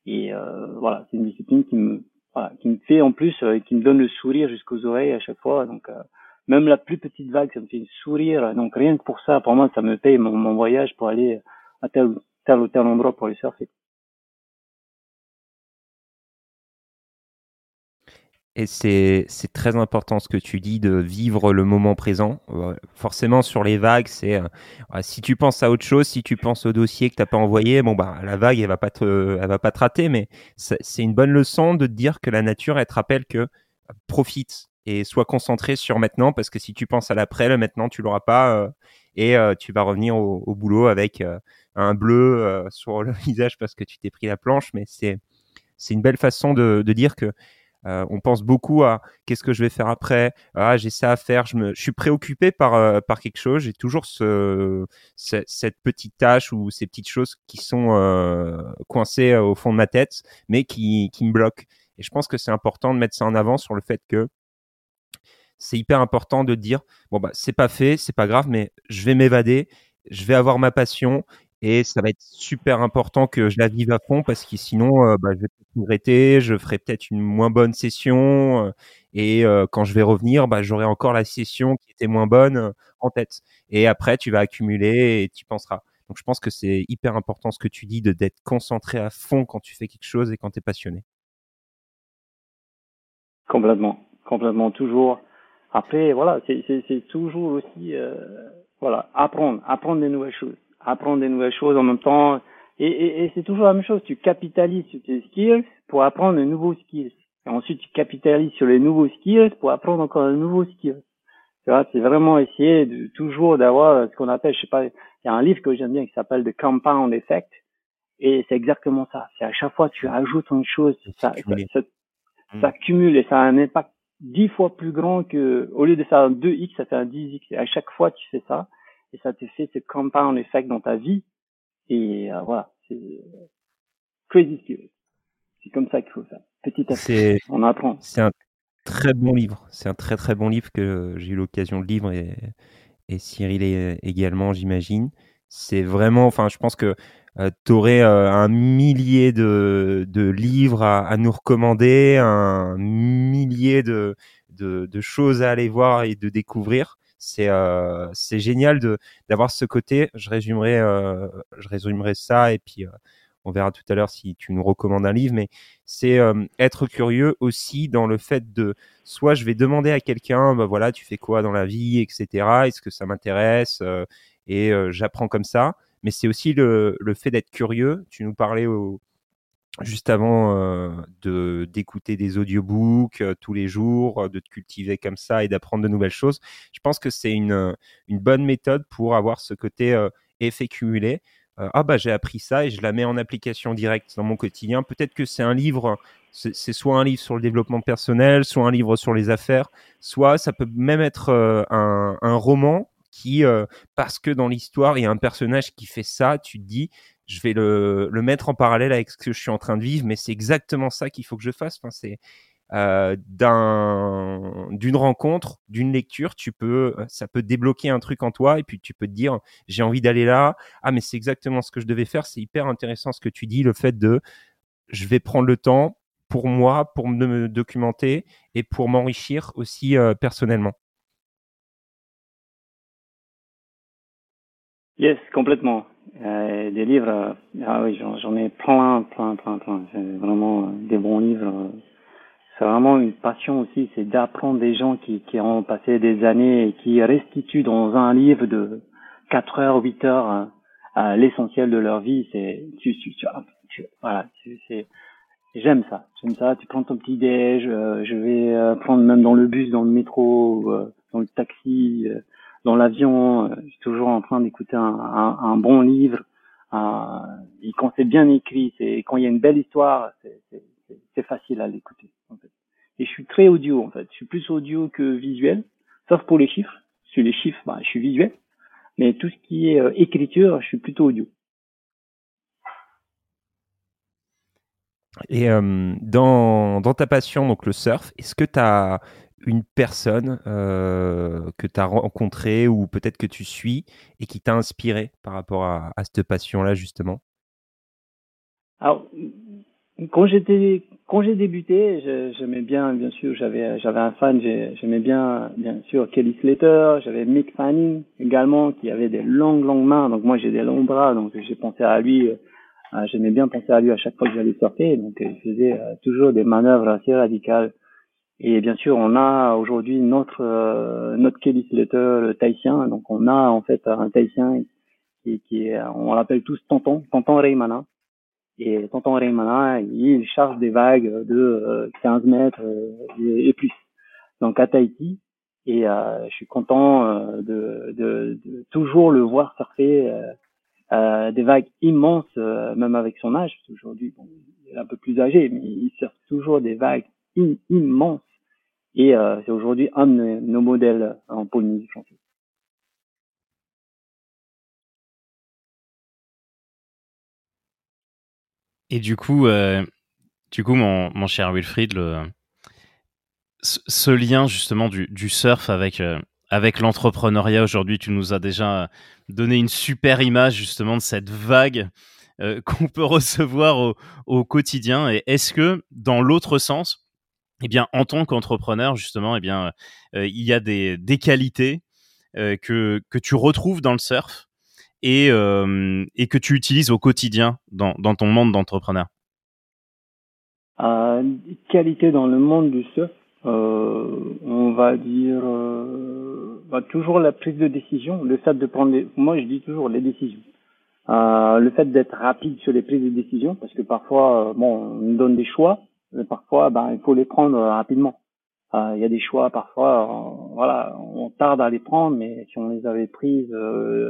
et euh, voilà, c'est une discipline qui me voilà, qui me fait en plus euh, qui me donne le sourire jusqu'aux oreilles à chaque fois. Donc euh, même la plus petite vague, ça me fait sourire. Donc rien que pour ça, pour moi, ça me paye mon, mon voyage pour aller à tel, tel ou tel endroit pour aller surfer. Et c'est très important ce que tu dis de vivre le moment présent. Forcément, sur les vagues, c'est euh, si tu penses à autre chose, si tu penses au dossier que tu n'as pas envoyé, bon bah la vague elle va pas te, elle va pas te rater, mais c'est une bonne leçon de te dire que la nature elle te rappelle que profite, et sois concentré sur maintenant parce que si tu penses à l'après, le maintenant tu l'auras pas euh, et euh, tu vas revenir au, boulot avec euh, un bleu sur le visage parce que tu t'es pris la planche. Mais c'est c'est une belle façon de, de dire que on pense beaucoup à qu'est-ce que je vais faire après. Ah, j'ai ça à faire. Je, me, je suis préoccupé par, par quelque chose. J'ai toujours ce, cette petite tâche ou ces petites choses qui sont coincées au fond de ma tête, mais qui, qui me bloquent. Et je pense que c'est important de mettre ça en avant sur le fait que c'est hyper important de dire bon bah c'est pas fait, c'est pas grave, mais je vais m'évader, je vais avoir ma passion et ça va être super important que je la vive à fond parce que sinon euh, bah, je vais regretter, je ferai peut-être une moins bonne session euh, et euh, quand je vais revenir, bah, j'aurai encore la session qui était moins bonne en tête. Et après tu vas accumuler et tu penseras. Donc je pense que c'est hyper important ce que tu dis de d'être concentré à fond quand tu fais quelque chose et quand tu es passionné. Complètement, complètement toujours après, voilà, c'est toujours aussi, euh, voilà, apprendre, apprendre des nouvelles choses, apprendre des nouvelles choses en même temps. Et, et, et c'est toujours la même chose. Tu capitalises sur tes skills pour apprendre de nouveaux skills. Et ensuite, tu capitalises sur les nouveaux skills pour apprendre encore de nouveaux skills. Tu vois, c'est vraiment essayer de toujours d'avoir ce qu'on appelle, je sais pas, il y a un livre que j'aime bien qui s'appelle The Compound Effect. Et c'est exactement ça. C'est à chaque fois tu ajoutes une chose, ça, ça, ça, ça, cumule et ça a un impact dix fois plus grand que, au lieu de faire un 2x, ça fait un 10x. Et à chaque fois, tu fais ça, et ça te fait ce compound effect dans ta vie. Et euh, voilà, c'est crazy. C'est comme ça qu'il faut faire. Petit à petit, on apprend. C'est un très bon livre. C'est un très très bon livre que j'ai eu l'occasion de lire et, et Cyril également, j'imagine. C'est vraiment, enfin, je pense que euh, tu aurais euh, un millier de, de livres à, à, nous recommander, un millier de, de, de, choses à aller voir et de découvrir. C'est euh, c'est génial de d'avoir ce côté. Je résumerai euh, je résumerai ça et puis on verra tout à l'heure si tu nous recommandes un livre. Mais c'est être curieux aussi dans le fait de soit je vais demander à quelqu'un, bah voilà, tu fais quoi dans la vie, etc. Est-ce que ça m'intéresse et j'apprends comme ça mais c'est aussi le, le fait d'être curieux. Tu nous parlais au, juste avant euh, de d'écouter des audiobooks euh, tous les jours, euh, de te cultiver comme ça et d'apprendre de nouvelles choses. Je pense que c'est une, une bonne méthode pour avoir ce côté effet cumulé. ah bah j'ai appris ça et je la mets en application directe dans mon quotidien. Peut-être que c'est un livre, c'est soit un livre sur le développement personnel, soit un livre sur les affaires, soit ça peut même être un, un, roman qui, parce que dans l'histoire il y a un personnage qui fait ça, tu te dis je vais le, mettre en parallèle avec ce que je suis en train de vivre, mais c'est exactement ça qu'il faut que je fasse. C'est euh, d'une rencontre, d'une lecture, tu peux, ça peut débloquer un truc en toi et puis tu peux te dire j'ai envie d'aller là. Ah mais c'est exactement ce que je devais faire. C'est hyper intéressant ce que tu dis, le fait de je vais prendre le temps pour moi, pour me documenter et pour m'enrichir aussi euh, personnellement. Yes, complètement. Euh, des livres, euh, ah oui, j'en ai plein, plein, plein, plein. vraiment des bons livres c'est vraiment une passion aussi, c'est d'apprendre des gens qui, qui ont passé des années et qui restituent dans un livre de 4 heures, 8 heures euh, l'essentiel de leur vie. C'est, tu, tu, tu, voilà, c'est, j'aime ça, j'aime ça. Tu prends ton petit déj, euh, je vais euh, prendre même dans le bus, dans le métro, euh, dans le taxi, dans l'avion. je suis toujours en train d'écouter un, bon livre. et quand c'est bien écrit, c'est quand il y a une belle histoire, c'est, facile à l'écouter. Et je suis très audio en fait. Je suis plus audio que visuel, sauf pour les chiffres. Sur les chiffres, bah, je suis visuel. Mais tout ce qui est euh, écriture, je suis plutôt audio. Et euh, dans, dans, ta passion, donc le surf, est-ce que tu as une personne euh, que tu as rencontrée ou peut-être que tu suis et qui t'a inspiré par rapport à, cette passion-là, justement? Alors, quand j'étais quand j'ai débuté, j'aimais bien, bien sûr, j'avais j'avais un fan, j'aimais bien, bien sûr, Kelly Slater, j'avais Mick Fanning également, qui avait des longues, longues mains, donc moi j'ai des longs bras, donc j'ai pensé à lui, euh, j'aimais bien penser à lui à chaque fois que j'allais sortir, donc il faisait euh, toujours des manœuvres assez radicales. Et bien sûr, on a aujourd'hui notre euh, notre Slater, le Tahitien, donc on a en fait un Tahitien qui, qui est, on l'appelle tous Tonton, Tonton Raymana et Tonton Raymana, il charge des vagues de 15 euh, mètres euh, et, plus. Donc à Tahiti, et euh, je suis content euh, de, de, de, toujours le voir surfer euh, des vagues immenses, même avec son âge. Aujourd'hui, bon, il est un peu plus âgé, mais il surfe toujours des vagues immenses. Et c'est aujourd'hui un de nos modèles en Polynésie. Et du coup, euh, du coup, mon, cher Wilfried, ce lien justement du, surf avec euh, avec l'entrepreneuriat aujourd'hui, tu nous as déjà donné une super image justement de cette vague euh, qu'on peut recevoir au quotidien. Et est-ce que dans l'autre sens, eh bien, en tant qu'entrepreneur justement, eh bien, il y a des, des qualités que que tu retrouves dans le surf et, euh, et que tu utilises au quotidien dans, dans ton monde d'entrepreneur euh, Qualité dans le monde du surf, euh, on va dire euh, bah, toujours la prise de décision, le fait de prendre, moi je dis toujours les décisions. Euh, le fait d'être rapide sur les prises de décision, parce que parfois, euh, bon, on donne des choix, mais parfois, ben, il faut les prendre rapidement. Euh, il y a des choix parfois, euh, voilà, on tarde à les prendre, mais si on les avait prises euh,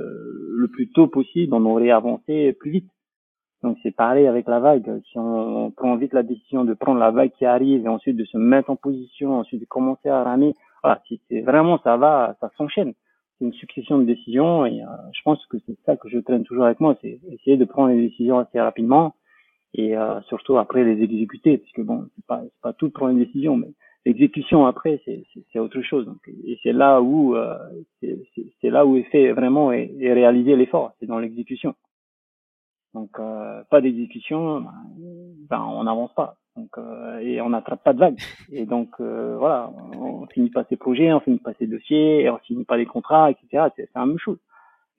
le plus tôt possible, on aurait avancé plus vite. Donc c'est pareil avec la vague. Si on, prend vite la décision de prendre la vague qui arrive et ensuite de se mettre en position, ensuite de commencer à ramer, voilà, c'est vraiment ça va, ça s'enchaîne. C'est une succession de décisions et je pense que c'est ça que je traîne toujours avec moi, c'est essayer de prendre les décisions assez rapidement et surtout après les exécuter, parce que bon, c'est pas tout prendre une décision, mais L'exécution après, c'est autre chose. Donc, et c'est là où euh, c'est là où est fait vraiment et, réaliser l'effort, c'est dans l'exécution. Donc euh, pas d'exécution, ben, on n'avance pas. Donc euh, et on n'attrape pas de vagues. Et donc euh, voilà, on, on, finit pas ses projets, on finit pas ses dossiers, on finit pas les contrats, etc. C'est la même chose.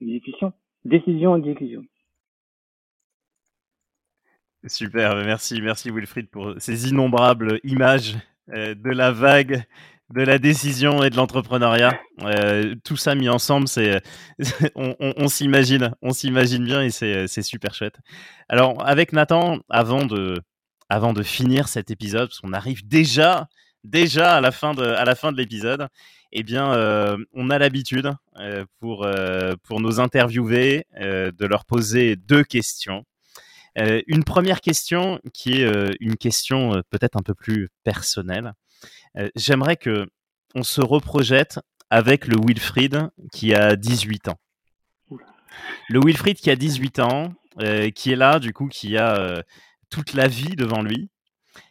Exécution, décision, exécution. Super, merci, merci Wilfried pour ces innombrables images euh, de la vague, de la décision et de l'entrepreneuriat. Euh, tout ça mis ensemble, c'est, on, s'imagine, on s'imagine bien et c'est, super chouette. Alors avec Nathan, avant de, avant de finir cet épisode, parce qu'on arrive déjà, déjà à la fin de, à la fin de l'épisode, eh bien, on a l'habitude pour, pour nos interviewés de leur poser deux questions. Une première question qui est une question peut-être un peu plus personnelle. J'aimerais que on se reprojette avec le Wilfried qui a 18 ans. Le Wilfried qui a 18 ans, qui est là, du coup, qui a toute la vie devant lui,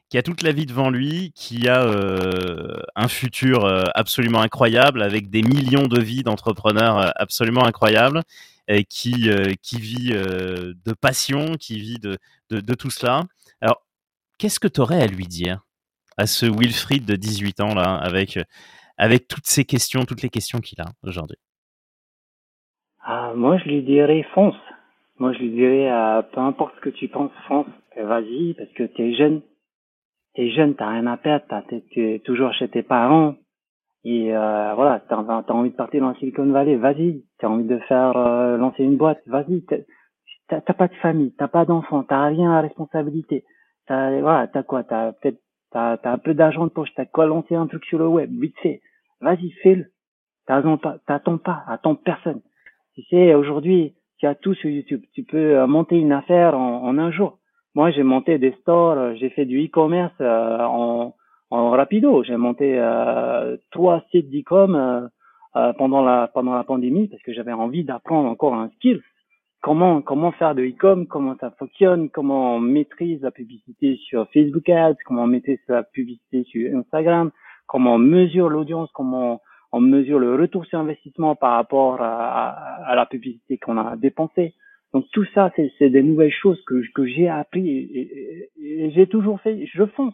qui a toute la vie devant lui, qui a euh, un futur euh, absolument incroyable, avec des millions de vies d'entrepreneurs euh, absolument incroyables, qui, qui vit de passion, qui vit de, de, tout cela. Alors, qu'est-ce que tu aurais à lui dire à ce Wilfried de 18 ans, là, avec, avec toutes ces questions, toutes les questions qu'il a aujourd'hui? Ah, Moi, je lui dirais fonce. Moi, je lui dirais, peu importe ce que tu penses, fonce, vas-y, parce que tu es jeune, t'es jeune, t'as rien à perdre, t'es toujours chez tes parents. Et euh, voilà, t'as as envie de partir dans Silicon Valley, vas-y. T'as envie de faire euh, lancer une boîte, vas-y. T'as pas de famille, t'as pas d'enfants, t'as rien à responsabilité. T'as voilà, t'as quoi? T'as peut-être t'as as un peu d'argent de poche, t'as quoi lancer un truc sur le web, vite fait. Vas-y, fais-le. T'attends pas, t'attends pas, attends personne. Tu sais, aujourd'hui, tu as tout sur YouTube. Tu peux euh, monter une affaire en, en un jour. Moi, j'ai monté des stores, euh, j'ai fait du e-commerce euh, en, en rapido. J'ai monté euh, trois sites d'e-com pendant la pendant la pandémie parce que j'avais envie d'apprendre encore un skill. Comment comment faire de e-com, comment ça fonctionne, comment on maîtrise la publicité sur Facebook Ads, comment on maîtrise la publicité sur Instagram, comment on mesure l'audience, comment on mesure le retour sur investissement par rapport à, à la publicité qu'on a dépensée. Donc tout ça, c'est des nouvelles choses que, que j'ai appris et, j'ai toujours fait. Je fonce.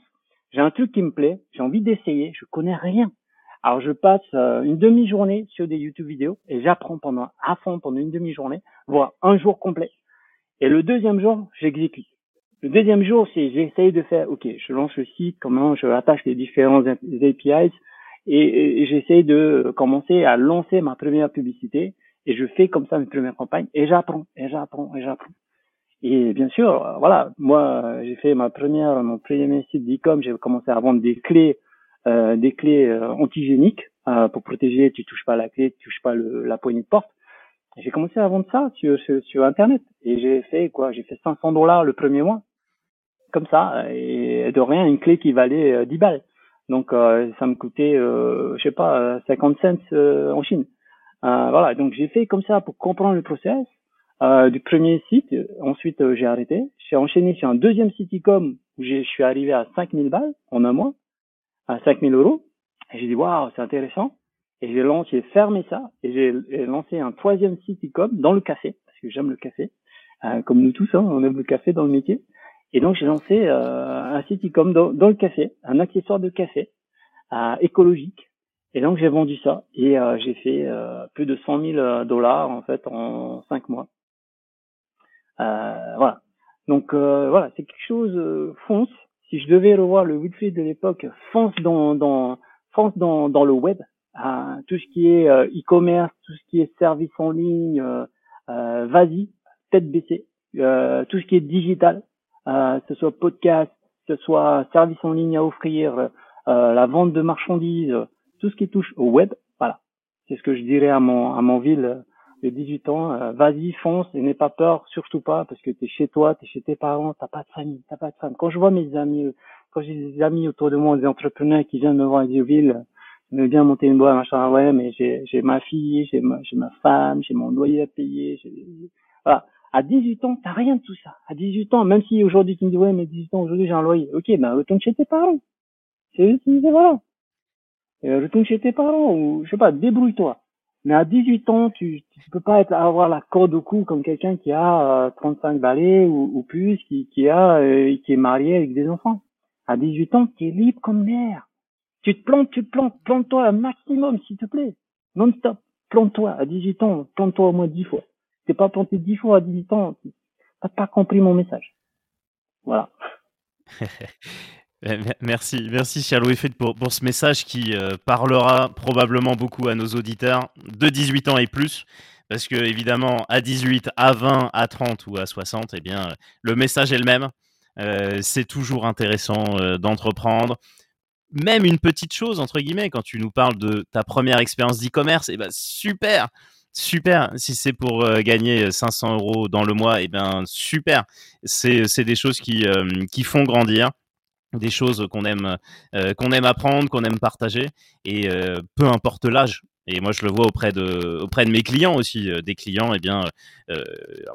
J'ai un truc qui me plaît, j'ai envie d'essayer, je connais rien. Alors je passe euh, une demi-journée sur des YouTube vidéos et j'apprends pendant à fond pendant une demi-journée, voire un jour complet. Et le deuxième jour, j'exécute. Le deuxième jour, c'est j'essaye de faire, ok, je lance le site, comment je attache les différents APIs et, et j'essaye de commencer à lancer ma première publicité et je fais comme ça mes premières campagnes et j'apprends et j'apprends et j'apprends. Et bien sûr, euh, voilà, moi j'ai fait ma première, mon premier site d'e-com, j'ai commencé à vendre des clés, euh, des clés euh, antigéniques euh, pour protéger. Tu touches pas la clé, tu touches pas le, la poignée de porte. J'ai commencé à vendre ça sur, sur, sur internet et j'ai fait quoi? J'ai fait 500 dollars le premier mois, comme ça, et de rien une clé qui valait 10 balles. Donc ça me coûtait, je sais pas, 50 cents en Chine. Euh, voilà, donc j'ai fait comme ça pour comprendre le process euh, du premier site. Ensuite, euh, j'ai arrêté. J'ai enchaîné sur un deuxième site e-com où je suis arrivé à 5000 balles en un mois, à 5000 euros. Et j'ai dit, waouh, c'est intéressant. Et j'ai lancé, fermé ça et j'ai lancé un troisième site e-com dans le café, parce que j'aime le café, euh, comme nous tous, hein, on aime le café dans le métier. Et donc j'ai lancé euh, un site e-com dans, dans, le café, un accessoire de café euh, écologique et donc j'ai vendu ça et j'ai fait plus de 100 000 euh, dollars en fait en cinq mois. Euh, voilà. Donc voilà, c'est quelque chose fonce. Si je devais revoir le Wilfried de l'époque, fonce dans dans fonce dans dans le web, tout ce qui est e-commerce, tout ce qui est service en ligne, vas-y, tête baissée, tout ce qui est digital, que ce soit podcast, que ce soit service en ligne à offrir, la vente de marchandises tout ce qui touche au web, voilà. C'est ce que je dirais à mon, à mon ville de 18 ans. Euh, vas-y, fonce et n'aie pas peur, surtout pas, parce que tu es chez toi, tu es chez tes parents, t'as pas de famille, t'as pas de femme. Quand je vois mes amis, quand j'ai des amis autour de moi, des entrepreneurs qui viennent me voir à ville, me bien monter une boîte, machin, ouais, mais j'ai, ma fille, j'ai ma, ma femme, j'ai mon loyer à payer, voilà. À 18 ans, t'as rien de tout ça. À 18 ans, même si aujourd'hui tu me dis, ouais, mais 18 ans, aujourd'hui j'ai un loyer. Ok, ben, retourne chez tes parents. C'est, c'est, voilà euh, retourne chez tes parents ou je sais pas, débrouille-toi. Mais à 18 ans, tu tu peux pas être avoir la corde au cou comme quelqu'un qui a euh, 35 balais ou, ou, plus, qui qui a euh, qui est marié avec des enfants. À 18 ans, tu es libre comme l'air. Tu te plantes, tu te plantes, plante-toi un maximum s'il te plaît. Non-stop, plante-toi. À 18 ans, plante-toi au moins 10 fois. T'es pas planté 10 fois à 18 ans, t'as pas compris mon message. Voilà. Eh, merci, merci cher Louis pour, pour ce message qui euh, parlera probablement beaucoup à nos auditeurs de 18 ans et plus. Parce que évidemment, à 18, à 20, à 30 ou à 60, eh bien, le message est le même. Euh, c'est toujours intéressant euh, d'entreprendre. même une petite chose entre guillemets quand tu nous parles de ta première expérience d'e-commerce, eh ben super, super. Si c'est pour euh, gagner 500 euros dans le mois, eh ben super. C'est c'est des choses qui qui font grandir des choses qu'on aime qu'on aime apprendre, qu'on aime partager et peu importe l'âge. Et moi, je le vois auprès de, auprès de mes clients aussi, euh, des clients, et eh bien, euh,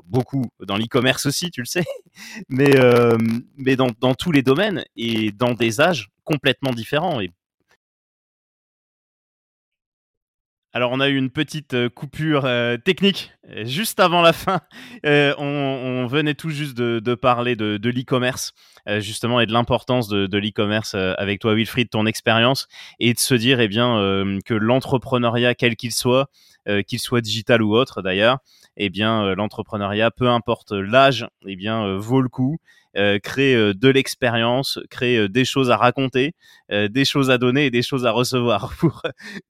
beaucoup dans l'e-commerce aussi, tu le sais, mais, euh, mais dans, dans, tous les domaines et dans des âges complètement différents. Alors on a eu une petite euh, coupure euh, technique euh, juste avant la fin. on, venait tout juste de, parler de, l'e-commerce justement et de l'importance de, l'e-commerce avec toi Wilfried, ton expérience et de se dire eh bien que l'entrepreneuriat quel qu'il soit, qu'il soit digital ou autre d'ailleurs, eh bien l'entrepreneuriat peu importe l'âge, eh bien vaut le coup euh, créer euh, de l'expérience, créer euh, des choses à raconter, des choses à donner et des choses à recevoir pour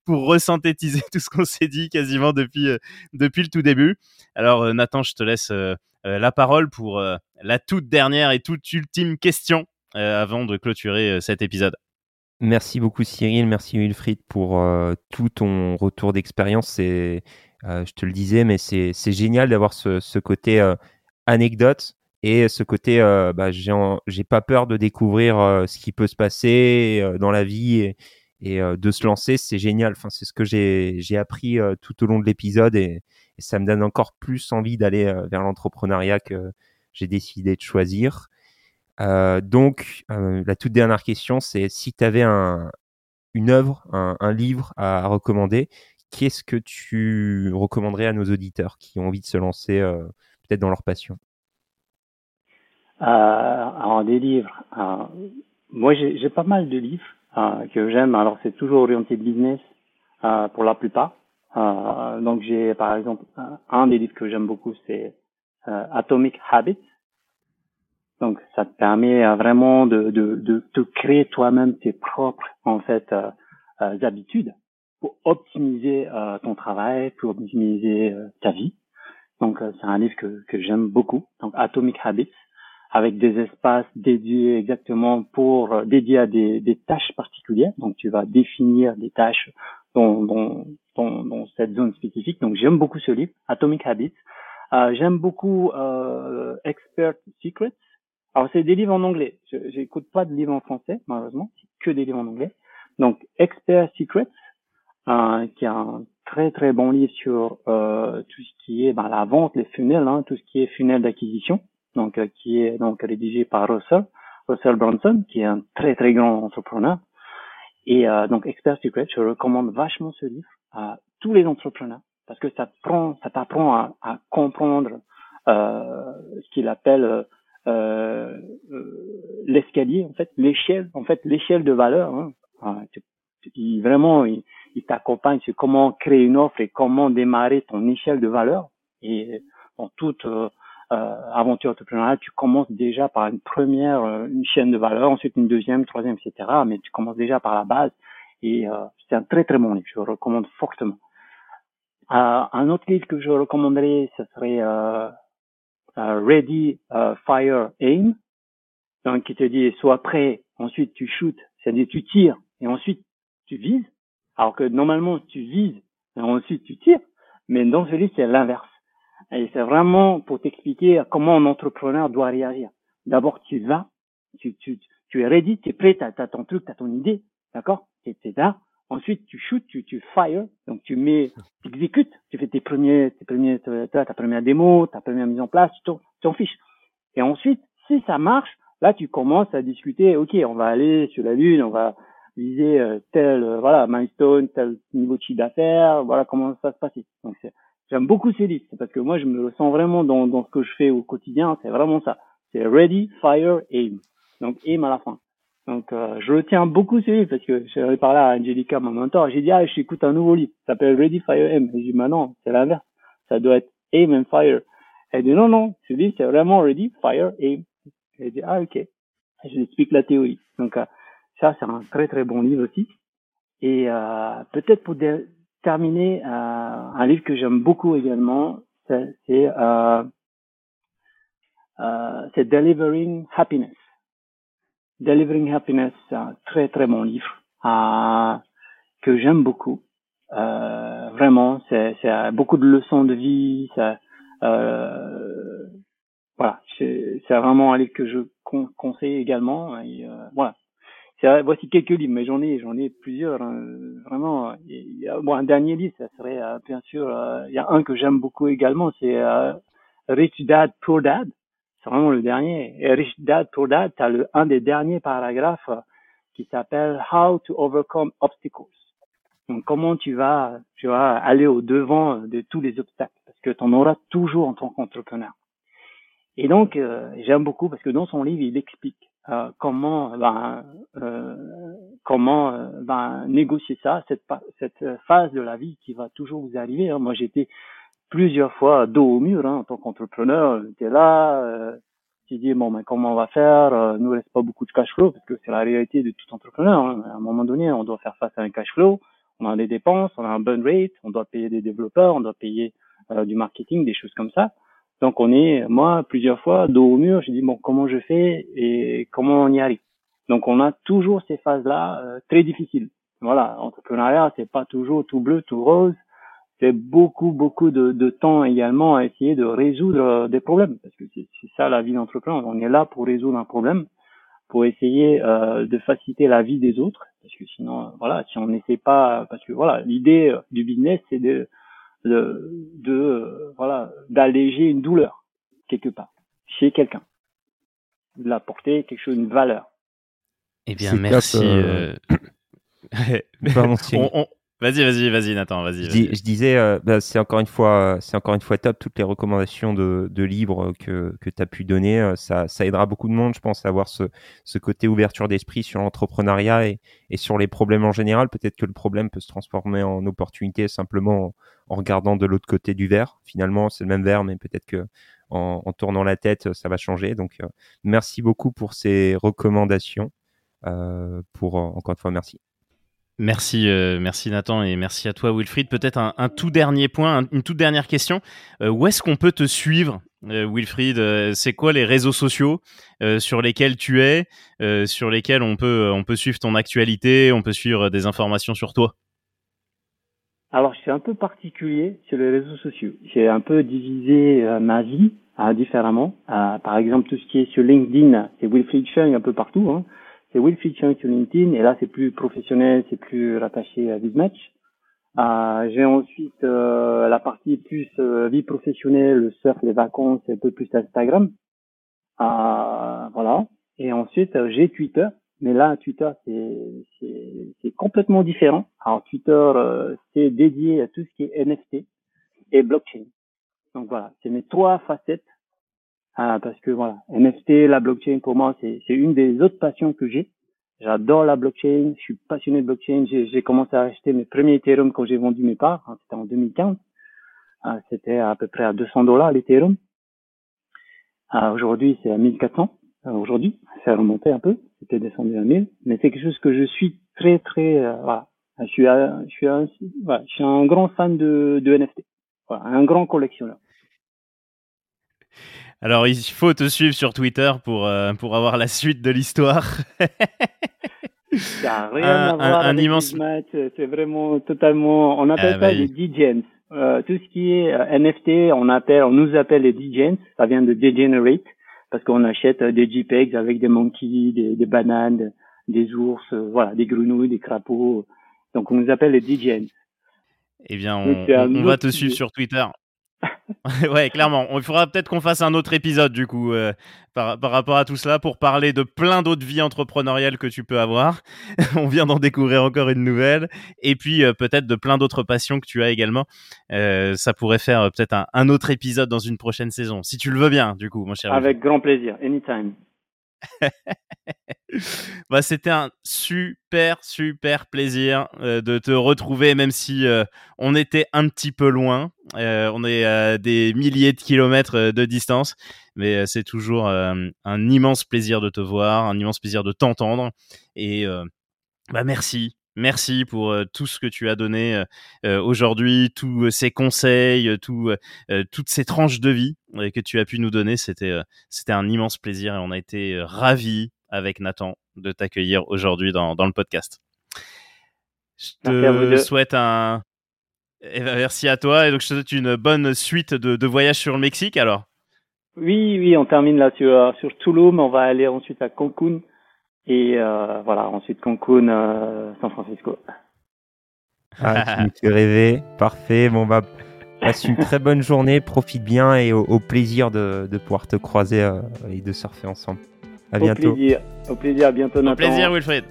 pour resynthétiser tout ce qu'on s'est dit quasiment depuis depuis le tout début. Alors Nathan, je te laisse la parole pour la toute dernière et toute ultime question avant de clôturer cet épisode. Merci beaucoup Cyril, merci Wilfried pour tout ton retour d'expérience. Je te le disais, mais c'est génial d'avoir ce, côté anecdote et ce côté, euh, bah, j'ai pas peur de découvrir euh, ce qui peut se passer euh, dans la vie et, de se lancer, c'est génial. Enfin, c'est ce que j'ai appris tout au long de l'épisode et, ça me donne encore plus envie d'aller vers l'entrepreneuriat que j'ai décidé de choisir. donc, la toute dernière question, c'est si tu avais un, une œuvre, un livre à, recommander, qu'est-ce que tu recommanderais à nos auditeurs qui ont envie de se lancer peut-être dans leur passion? Euh, alors des livres. Euh, moi, j'ai pas mal de livres euh, que j'aime. Alors c'est toujours orienté business euh, pour la plupart. Euh, donc j'ai par exemple un des livres que j'aime beaucoup, c'est Atomic Habits. Donc ça te permet vraiment de, de, de, de créer toi-même tes propres en fait habitudes pour optimiser ton travail, pour optimiser ta vie. Donc c'est un livre que, que j'aime beaucoup. Donc Atomic Habits avec des espaces dédiés exactement pour euh, dédiés à des, des, tâches particulières. Donc tu vas définir des tâches dans, dans, dans, dans cette zone spécifique. Donc j'aime beaucoup ce livre, Atomic Habits. Euh, j'aime beaucoup euh, Expert Secrets. Alors c'est des livres en anglais. Je n'écoute pas de livres en français malheureusement, c'est que des livres en anglais. Donc Expert Secrets, euh, qui est un très très bon livre sur euh, tout ce qui est ben, la vente, les funnels, hein, tout ce qui est funnel d'acquisition donc euh, qui est donc rédigé par Russell, Russell Brunson, qui est un très très grand entrepreneur. Et euh, donc Expert Secret, je recommande vachement ce livre à tous les entrepreneurs parce que ça prend, ça t'apprend à, comprendre euh, ce qu'il appelle l'escalier, en fait, l'échelle, en fait, l'échelle de valeur. Hein. il, vraiment, il, t'accompagne sur comment créer une offre et comment démarrer ton échelle de valeur. Et en toute aventure entrepreneuriale, tu commences déjà par une première, euh, une chaîne de valeur, ensuite une deuxième, troisième, etc. Mais tu commences déjà par la base et euh, c'est un très très bon livre, je le recommande fortement. Euh, un autre livre que je recommanderais, ce serait euh, Ready, Fire, Aim, donc qui te dit sois prêt, ensuite tu shoots, c'est-à-dire tu tires et ensuite tu vises, alors que normalement tu vises et ensuite tu tires, mais dans ce livre c'est l'inverse. Et c'est vraiment pour t'expliquer comment un entrepreneur doit réagir. D'abord, tu vas, tu, tu, tu es ready, tu es prêt, tu as, ton truc, tu as ton idée, d'accord? Là. Ensuite, tu shoots, tu, tu fire, donc tu mets, tu exécutes, tu fais tes premiers, tes premiers, ta, ta première démo, ta première mise en place, tu t'en fiches. Et ensuite, si ça marche, là, tu commences à discuter, ok, on va aller sur la lune, on va viser euh, tel, euh, voilà, milestone, tel niveau de chiffre d'affaires, voilà comment ça se passe. Donc, c'est J'aime beaucoup ces listes parce que moi, je me sens vraiment dans, dans ce que je fais au quotidien. C'est vraiment ça. C'est ready, fire, aim. Donc, aim à la fin. Donc, euh, je retiens beaucoup ces livres parce que j'avais parlé à Angelica, mon mentor. J'ai dit, ah, j'écoute un nouveau livre. Ça s'appelle Ready, Fire, Aim. J'ai dit, bah non, c'est l'inverse. Ça doit être aim and fire. Elle dit, non, non, ce livre, c'est vraiment ready, fire, aim. J'ai dit, ah, ok. je lui explique la théorie. Donc, euh, ça, c'est un très, très bon livre aussi. Et euh, peut-être pour terminer, euh, un livre que j'aime beaucoup également, c'est euh, euh, Delivering Happiness. Delivering Happiness, c'est un très très bon livre que j'aime beaucoup. vraiment, c'est beaucoup de leçons de vie. Voilà, c'est vraiment un livre que je conseille également. Et, voilà, voici quelques livres, mais j'en ai, j'en ai plusieurs. Hein. vraiment, bon, un dernier livre, ça serait euh, bien sûr. Euh, il y a un que j'aime beaucoup également, c'est euh, Rich Dad Poor Dad. C'est vraiment le dernier. Et Rich Dad Poor Dad, t'as le un des derniers paragraphes qui s'appelle How to Overcome Obstacles. Donc comment tu vas, tu vas aller au devant de tous les obstacles, parce que tu en auras toujours en tant qu'entrepreneur. Et donc j'aime beaucoup parce que dans son livre il explique euh, comment ben, euh, comment euh, ben, négocier ça, cette, cette phase de la vie qui va toujours vous arriver. Hein. Moi, j'étais plusieurs fois dos au mur hein, en tant qu'entrepreneur. J'étais là, euh, j'ai dit bon, mais comment on va faire euh, Nous reste pas beaucoup de cash flow parce que c'est la réalité de tout entrepreneur. Hein. À un moment donné, on doit faire face à un cash flow. On a des dépenses, on a un burn rate, on doit payer des développeurs, on doit payer du marketing, des choses comme ça. Donc on est, moi, plusieurs fois, dos au mur, je dis, bon, comment je fais et comment on y arrive. Donc on a toujours ces phases-là euh, très difficiles. Voilà, entrepreneuriat, c'est pas toujours tout bleu, tout rose. C'est beaucoup, beaucoup de, de, temps également à essayer de résoudre euh, des problèmes. Parce que c'est ça la vie d'entrepreneur. On est là pour résoudre un problème, pour essayer euh, de faciliter la vie des autres. Parce que sinon, voilà, si on n'essaie pas, parce que voilà, l'idée du business, c'est de de, de euh, voilà d'alléger une douleur quelque part chez quelqu'un, de l'apporter quelque chose, une valeur. Eh bien, merci. Euh, Vas-y, vas-y, vas-y, Nathan, vas-y. je, disais, euh, bah, c'est encore une fois, c'est encore une fois top toutes les recommandations de, de livres que, que tu as pu donner. Ça, ça aidera beaucoup de monde, je pense, à avoir ce, ce côté ouverture d'esprit sur l'entrepreneuriat et, et sur les problèmes en général. Peut-être que le problème peut se transformer en opportunité simplement en regardant de l'autre côté du verre. Finalement, c'est le même verre, mais peut-être que en, tournant la tête, ça va changer. Donc, euh, merci beaucoup pour ces recommandations. Euh, pour encore une fois, merci. Merci, euh, merci Nathan et merci à toi Wilfried. Peut-être un, tout dernier point, une toute dernière question. où est-ce qu'on peut te suivre, Wilfried? C'est quoi les réseaux sociaux sur lesquels tu es, sur lesquels on peut, on peut suivre ton actualité, on peut suivre des informations sur toi? Alors, c'est un peu particulier sur les réseaux sociaux. J'ai un peu divisé euh, ma vie euh, différemment. Euh, par exemple, tout ce qui est sur LinkedIn, c'est Wilfried Chung un peu partout. Hein. C'est Wilfried Chung sur LinkedIn, et là, c'est plus professionnel, c'est plus rattaché à BizMatch. J'ai ensuite la partie plus vie professionnelle, le surf, les vacances, un peu plus Instagram. voilà. Et ensuite, j'ai Twitter mais là, Twitter, c'est complètement différent. Alors, Twitter, euh, c'est dédié à tout ce qui est NFT et blockchain. Donc voilà, c'est mes trois facettes. Euh, parce que voilà, NFT, la blockchain, pour moi, c'est une des autres passions que j'ai. J'adore la blockchain, je suis passionné de blockchain. J'ai commencé à acheter mes premiers Ethereum quand j'ai vendu mes parts. Hein, c'était en 2015. Euh, c'était à peu près à 200 dollars l'Ethereum. Euh, Aujourd'hui, c'est à 1400. Euh, aujourd'hui, ça a remonté un peu c'était descendu à 1000, mais c'est quelque chose que je suis très très euh, voilà. Je suis, un, je suis un, voilà, je suis un grand fan de, NFT, un grand collectionneur. Alors il faut te suivre sur Twitter pour euh, pour avoir la suite de l'histoire. Ça rien un, à voir un, immense match, c'est vraiment totalement. On appelle ah, ça des DJs. Euh, tout ce qui est euh, NFT, on appelle, on nous appelle les DJs. Ça vient de degenerate parce qu'on achète euh, des JPEGs avec des monkeys, des, des bananes, des ours, voilà, des grenouilles, des crapauds. Donc on nous appelle les DJs. Eh bien, on, on va te suivre sur Twitter. ouais, clairement. Il faudra peut-être qu'on fasse un autre épisode du coup euh, par, rapport à tout cela pour parler de plein d'autres vies entrepreneuriales que tu peux avoir. On vient d'en découvrir encore une nouvelle. Et puis euh, peut-être de plein d'autres passions que tu as également. Euh, ça pourrait faire peut-être un, un, autre épisode dans une prochaine saison, si tu le veux bien, du coup, mon cher. Avec grand plaisir, anytime. bah, c'était un super, super plaisir euh, de te retrouver, même si euh, on était un petit peu loin. Euh, on est à des milliers de kilomètres de distance, mais c'est toujours un immense plaisir de te voir, un immense plaisir de t'entendre. Et bah, merci, Merci pour euh, tout ce que tu as donné euh, euh, aujourd'hui, tous ces conseils, tout, toutes ces tranches de vie que tu as pu nous donner. C'était, c'était un immense plaisir et on a été ravis avec Nathan de t'accueillir aujourd'hui dans, dans, le podcast. Je te souhaite un. Eh ben, merci à toi et donc je te souhaite une bonne suite de, de voyages sur le Mexique alors? Oui, oui, on termine là sur, sur Tulum, on va aller ensuite à Cancun et euh, voilà, ensuite Cancun, euh, San Francisco. Ah, tu me fais rêver, parfait. Bon bah, passe une très bonne journée, profite bien et au, plaisir de, de, pouvoir te croiser euh, et de surfer ensemble. À bientôt. Au plaisir, au plaisir, à bientôt Nathan. Au plaisir Wilfried.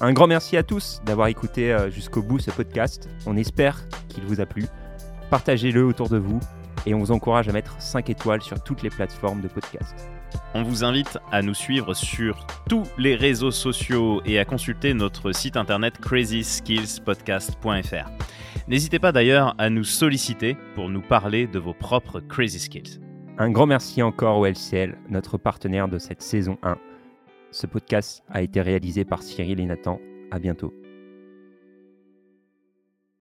Un grand merci à tous d'avoir écouté jusqu'au bout ce podcast. On espère qu'il vous a plu. Partagez-le autour de vous et on vous encourage à mettre 5 étoiles sur toutes les plateformes de podcast. On vous invite à nous suivre sur tous les réseaux sociaux et à consulter notre site internet crazyskillspodcast.fr. N'hésitez pas d'ailleurs à nous solliciter pour nous parler de vos propres crazy skills. Un grand merci encore au LCL, notre partenaire de cette saison 1. Ce podcast a été réalisé par Cyril et Nathan. À bientôt.